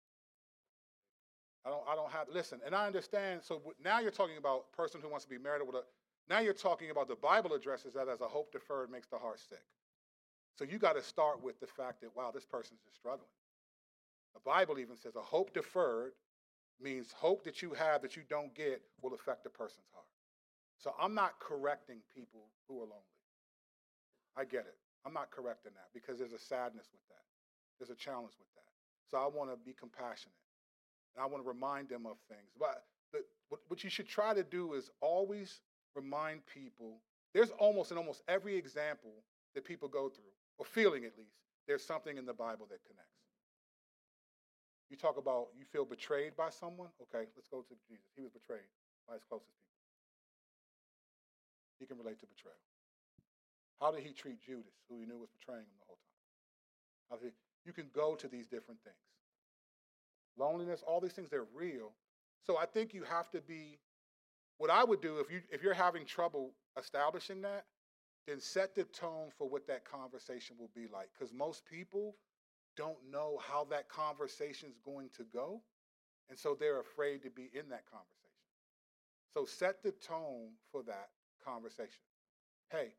S1: I don't, I don't have, listen, and I understand. So now you're talking about person who wants to be married with a, now you're talking about the Bible addresses that as a hope deferred makes the heart sick. So you got to start with the fact that, wow, this person's just struggling. The Bible even says a hope deferred means hope that you have that you don't get will affect a person's heart. So I'm not correcting people who are lonely. I get it. I'm not correcting that because there's a sadness with that. There's a challenge with that. So I want to be compassionate. And I want to remind them of things. But the, what, you should try to do is always remind people. There's almost in almost every example that people go through, or feeling at least, there's something in the Bible that connects. You talk about you feel betrayed by someone. Okay, let's go to Jesus. He was betrayed by his closest people he can relate to betrayal. How did he treat Judas, who he knew was betraying him the whole time? He, you can go to these different things. Loneliness, all these things, they're real. So I think you have to be, what I would do if, you, if you're having trouble establishing that, then set the tone for what that conversation will be like. Because most people don't know how that conversation is going to go. And so they're afraid to be in that conversation. So set the tone for that conversation. Hey,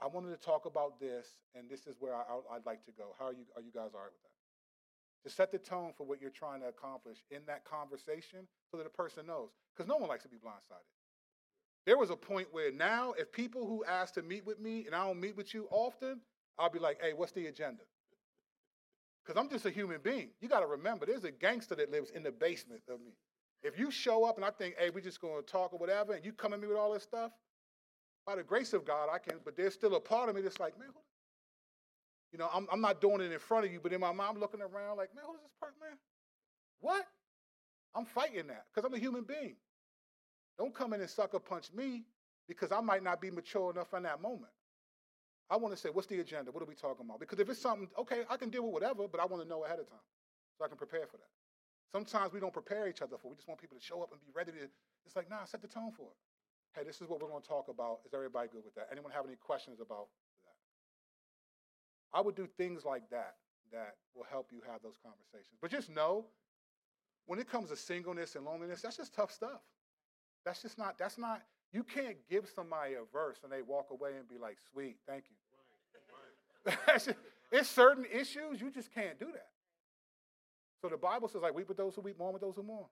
S1: I wanted to talk about this, and this is where I, would like to go. How are you? Are you guys all right with that? To set the tone for what you're trying to accomplish in that conversation, so that a person knows, because no one likes to be blindsided. There was a point where now, if people who ask to meet with me and I don't meet with you often, I'll be like, "Hey, what's the agenda?" Because I'm just a human being. You got to remember, there's a gangster that lives in the basement of me. If you show up and I think, hey, we're just going to talk or whatever, and you come at me with all this stuff, by the grace of God, I can, but there's still a part of me that's like, man, who, you know, I'm, I'm not doing it in front of you, but in my mind, I'm looking around like, man, who's this person, man? What? I'm fighting that because I'm a human being. Don't come in and sucker punch me because I might not be mature enough in that moment. I want to say, what's the agenda? What are we talking about? Because if it's something, okay, I can deal with whatever, but I want to know ahead of time so I can prepare for that. Sometimes we don't prepare each other for. We just want people to show up and be ready to. It's like, nah, set the tone for it. Hey, this is what we're going to talk about. Is everybody good with that? Anyone have any questions about that? I would do things like that that will help you have those conversations. But just know, when it comes to singleness and loneliness, that's just tough stuff. That's just not. That's not. You can't give somebody a verse and they walk away and be like, "Sweet, thank you." Right, it's certain issues you just can't do that. So the Bible says, like, weep with those who weep, mourn with those who mourn.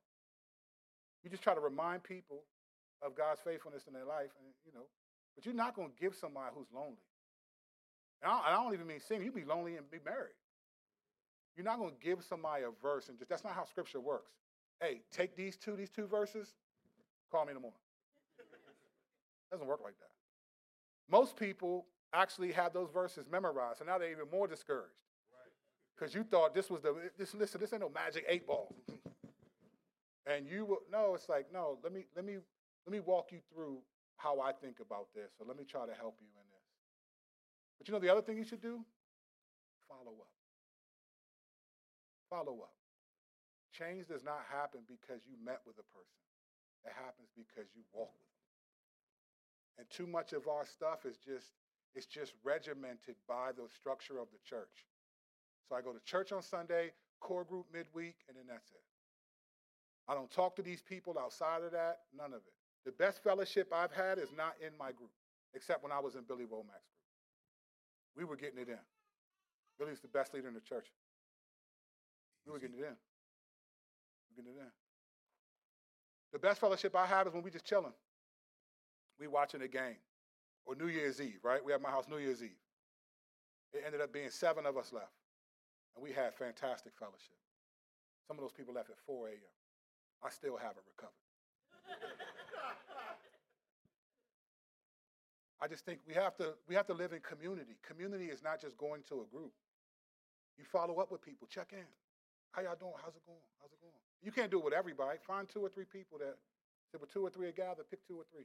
S1: You just try to remind people of God's faithfulness in their life, and you know, but you're not going to give somebody who's lonely. And I, don't even mean single. You be lonely and be married. You're not going to give somebody a verse and just that's not how Scripture works. Hey, take these two, these two verses, call me in the morning. Doesn't work like that. Most people actually have those verses memorized, and now they're even more discouraged. Because you thought this was the this listen this ain't no magic eight ball. And you will no it's like no let me let me let me walk you through how i think about this or let me try to help you in this. But you know the other thing you should do? Follow up. Follow up. Change does not happen because you met with a person. It happens because you walk with and too much of our stuff is just it's just regimented by the structure of the church so I go to church on Sunday, core group midweek, and then that's it. I don't talk to these people outside of that, none of it. The best fellowship I've had is not in my group, except when I was in Billy Womack's group. We were getting it in. Billy's the best leader in the church. We were getting it in. We were getting it in. The best fellowship I have is when we just chilling. We watching a game. Or New Year's Eve, right? We have my house New Year's Eve. It ended up being seven of us left. And we had fantastic fellowship. Some of those people left at 4 a.m. I still haven't recovered. I just think we have to we have to live in community. Community is not just going to a group. You follow up with people, check in. How y'all doing? How's it going? How's it going? You can't do it with everybody. Find two or three people that if were two or three are gathered, pick two or three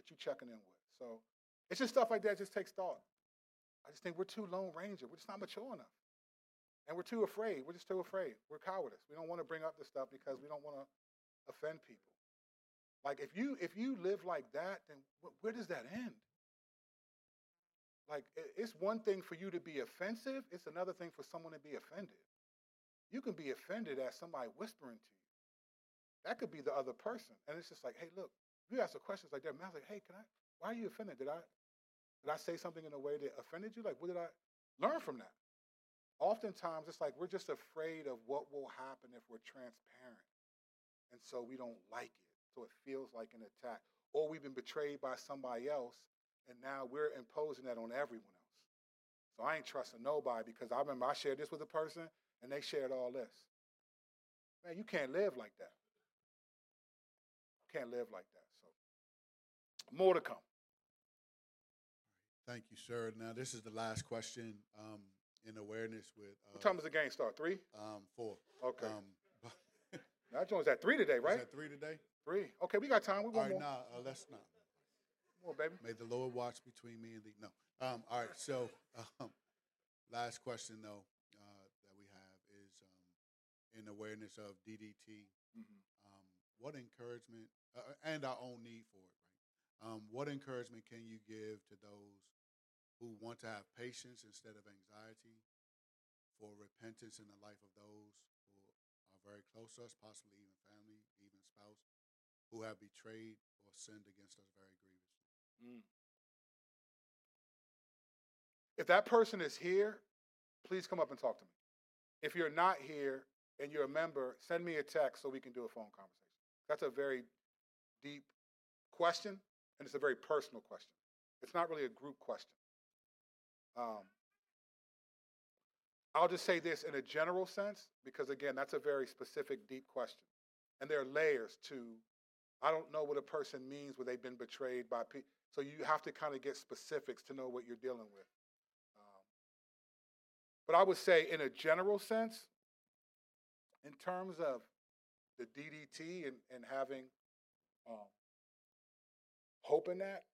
S1: that you're checking in with. So it's just stuff like that just takes thought. I just think we're too lone ranger. We're just not mature enough. And we're too afraid. We're just too afraid. We're cowardice. We don't want to bring up this stuff because we don't want to offend people. Like if you if you live like that, then where does that end? Like it's one thing for you to be offensive. It's another thing for someone to be offended. You can be offended at somebody whispering to you. That could be the other person, and it's just like, hey, look, you ask the questions like that. Man, I was like, hey, can I? Why are you offended? Did I did I say something in a way that offended you? Like, what did I learn from that? oftentimes it's like we're just afraid of what will happen if we're transparent. And so we don't like it. So it feels like an attack. Or we've been betrayed by somebody else, and now we're imposing that on everyone else. So I ain't trusting nobody because I remember I shared this with a person and they shared all this. Man, you can't live like that. You can't live like that. More to come.
S2: Thank you, sir. Now, this is the last question. Um, in awareness with.
S1: Uh, what time does the game start? Three?
S2: Um, four.
S1: Okay. Um, (laughs) that joint's at three today, right?
S2: at three today?
S1: Three. Okay, we got time. We
S2: want
S1: all right,
S2: more. Nah, uh, let's not.
S1: More, baby.
S2: May the Lord watch between me and thee. No. Um, all right. So, um, last question though uh, that we have is um, in awareness of DDT. Mm-hmm. Um, what encouragement uh, uh, and our own need for it? Um, what encouragement can you give to those who want to have patience instead of anxiety, for repentance in the life of those who are very close to us, possibly even family, even spouse, who have betrayed or sinned against us very grievously. Mm.
S1: If that person is here, please come up and talk to me. If you're not here and you're a member, send me a text so we can do a phone conversation. That's a very deep question, and it's a very personal question. It's not really a group question. Um, I'll just say this in a general sense, because again, that's a very specific, deep question. And there are layers to, I don't know what a person means when they've been betrayed by people. So you have to kind of get specifics to know what you're dealing with. Um, but I would say, in a general sense, in terms of the DDT and, and having um, hope in that,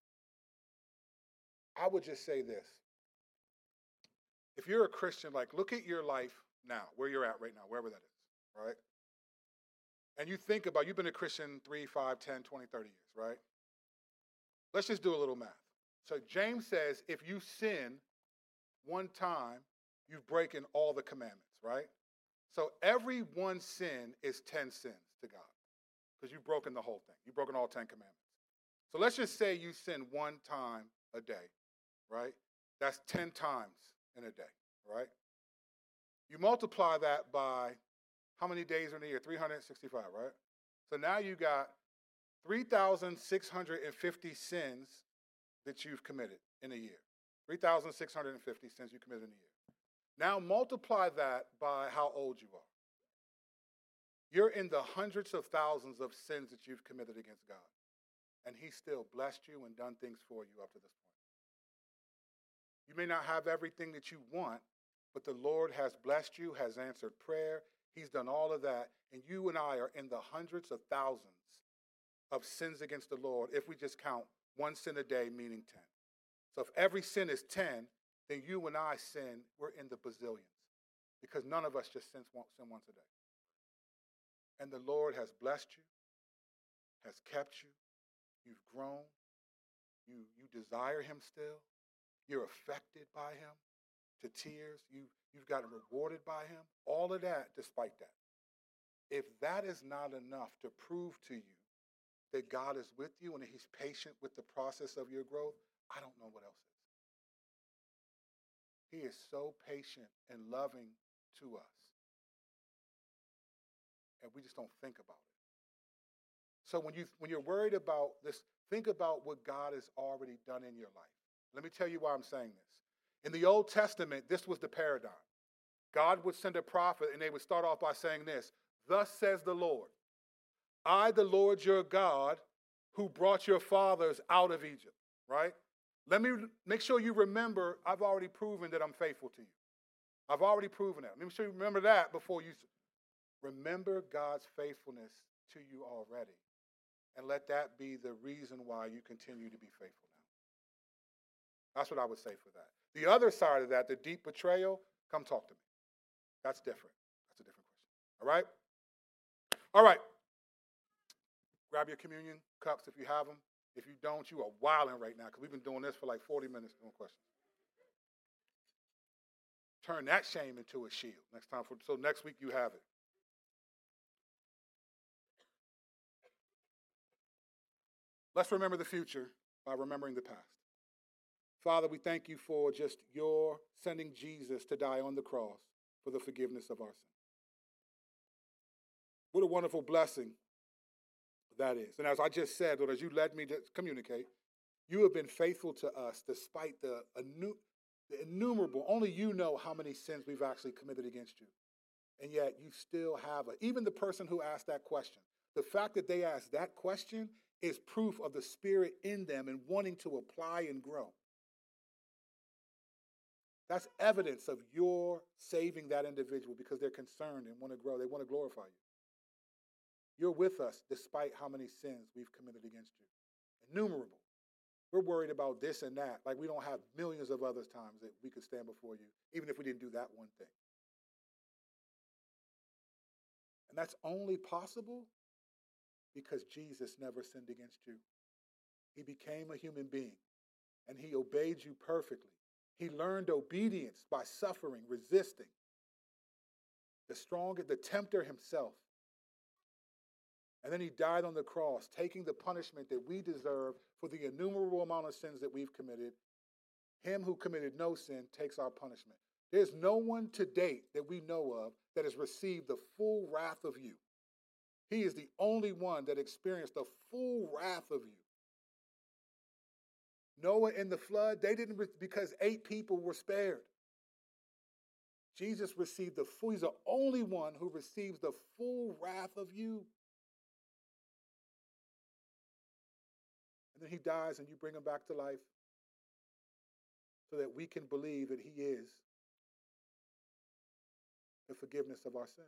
S1: I would just say this. If you're a Christian, like look at your life now, where you're at right now, wherever that is, right? And you think about, you've been a Christian 3, 5, 10, 20, 30 years, right? Let's just do a little math. So James says if you sin one time, you've broken all the commandments, right? So every one sin is 10 sins to God because you've broken the whole thing. You've broken all 10 commandments. So let's just say you sin one time a day, right? That's 10 times in a day, right? You multiply that by how many days in a year? 365, right? So now you got 3,650 sins that you've committed in a year. 3,650 sins you committed in a year. Now multiply that by how old you are. You're in the hundreds of thousands of sins that you've committed against God. And He still blessed you and done things for you up to this point. You may not have everything that you want, but the Lord has blessed you, has answered prayer. He's done all of that. And you and I are in the hundreds of thousands of sins against the Lord if we just count one sin a day, meaning 10. So if every sin is 10, then you and I sin, we're in the bazillions because none of us just sin once, a day. And the Lord has blessed you, has kept you, you've grown, you, you desire Him still, you're affected by Him to tears, you, you've gotten rewarded by Him, all of that despite that. If that is not enough to prove to you that God is with you and that He's patient with the process of your growth, I don't know what else is. He is so patient and loving to us. And we just don't think about it. So when you when you're worried about this, think about what God has already done in your life. Let me tell you why I'm saying this. In the Old Testament, this was the paradigm. God would send a prophet and they would start off by saying this, "Thus says the Lord, I the Lord your God who brought your fathers out of Egypt." Right? Let me make sure you remember I've already proven that I'm faithful to you. I've already proven that. Let me sure you remember that before you remember God's faithfulness to you already. And let that be the reason why you continue to be faithful now. That's what I would say for that. The other side of that, the deep betrayal, come talk to me. That's different. That's a different question. All right? All right. Grab your communion cups if you have them. If you don't, you are wilding right now because we've been doing this for like 40 minutes doing questions. Turn that shame into a shield next time. For, so next week you have it. Let's remember the future by remembering the past. Father, we thank you for just your sending Jesus to die on the cross for the forgiveness of our sins. What a wonderful blessing that is. And as I just said, or as you led me to communicate, you have been faithful to us despite the, the innumerable, only you know how many sins we've actually committed against you. And yet you still have a, even the person who asked that question, the fact that they asked that question is proof of the spirit in them and wanting to apply and grow. That's evidence of your saving that individual because they're concerned and want to grow. They want to glorify you. You're with us despite how many sins we've committed against you. Innumerable. We're worried about this and that, like we don't have millions of other times that we could stand before you, even if we didn't do that one thing. And that's only possible because Jesus never sinned against you. He became a human being and he obeyed you perfectly. He learned obedience by suffering, resisting. The stronger, the tempter himself and then he died on the cross, taking the punishment that we deserve for the innumerable amount of sins that we've committed. Him who committed no sin takes our punishment. There's no one to date that we know of that has received the full wrath of you. He is the only one that experienced the full wrath of you. Noah in the flood, they didn't, because eight people were spared. Jesus received the full, he's the only one who receives the full wrath of you. And then he dies and you bring him back to life so that we can believe that he is the forgiveness of our sin.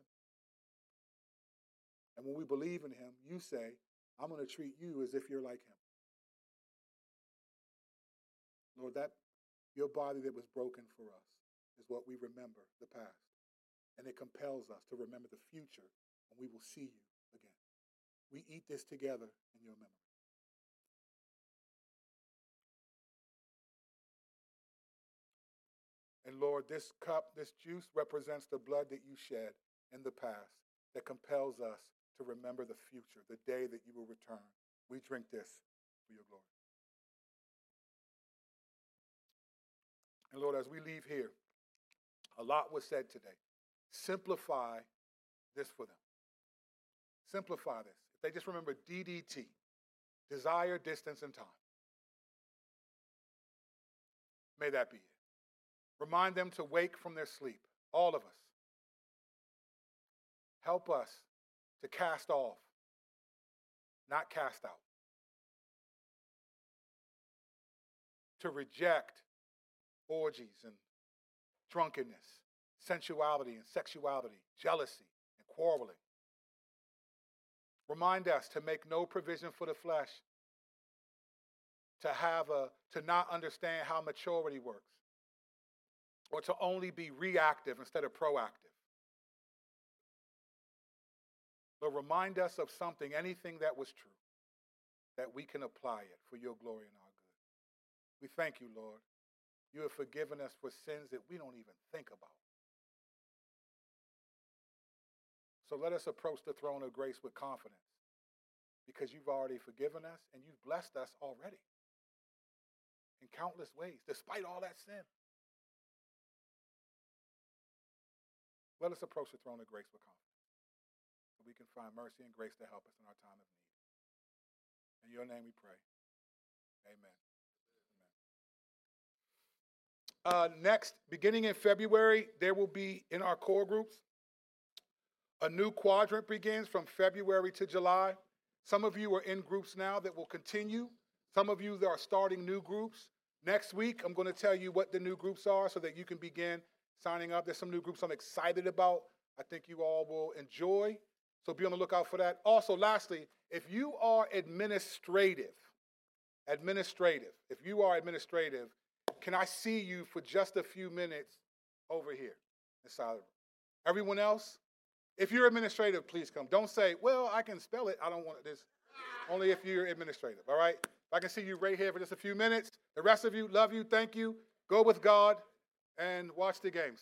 S1: And when we believe in him, you say, I'm going to treat you as if you're like him. Lord, that your body that was broken for us is what we remember the past. And it compels us to remember the future when we will see you again. We eat this together in your memory. And Lord, this cup, this juice represents the blood that you shed in the past that compels us to remember the future, the day that you will return. We drink this for your glory. And Lord, as we leave here, a lot was said today. Simplify this for them. Simplify this. If they just remember DDT, desire, distance, and time, may that be it. Remind them to wake from their sleep, all of us. Help us to cast off, not cast out. To reject orgies and drunkenness, sensuality and sexuality, jealousy and quarreling. Remind us to make no provision for the flesh, to have a to not understand how maturity works, or to only be reactive instead of proactive. But remind us of something, anything that was true, that we can apply it for your glory and our good. We thank you, Lord. You have forgiven us for sins that we don't even think about. So let us approach the throne of grace with confidence because you've already forgiven us and you've blessed us already in countless ways, despite all that sin. Let us approach the throne of grace with confidence we can find mercy and grace to help us in our time of need. In your name we pray. Amen. Uh, next, beginning in February, there will be in our core groups. A new quadrant begins from February to July. Some of you are in groups now that will continue. Some of you that are starting new groups. Next week, I'm going to tell you what the new groups are so that you can begin signing up. There's some new groups I'm excited about. I think you all will enjoy. So be on the lookout for that. Also, lastly, if you are administrative, administrative, if you are administrative, can I see you for just a few minutes over here inside the room? Everyone else, if you're administrative, please come. Don't say, well, I can spell it. I don't want this. Only if you're administrative, all right? If I can see you right here for just a few minutes. The rest of you, love you, thank you. Go with God and watch the games.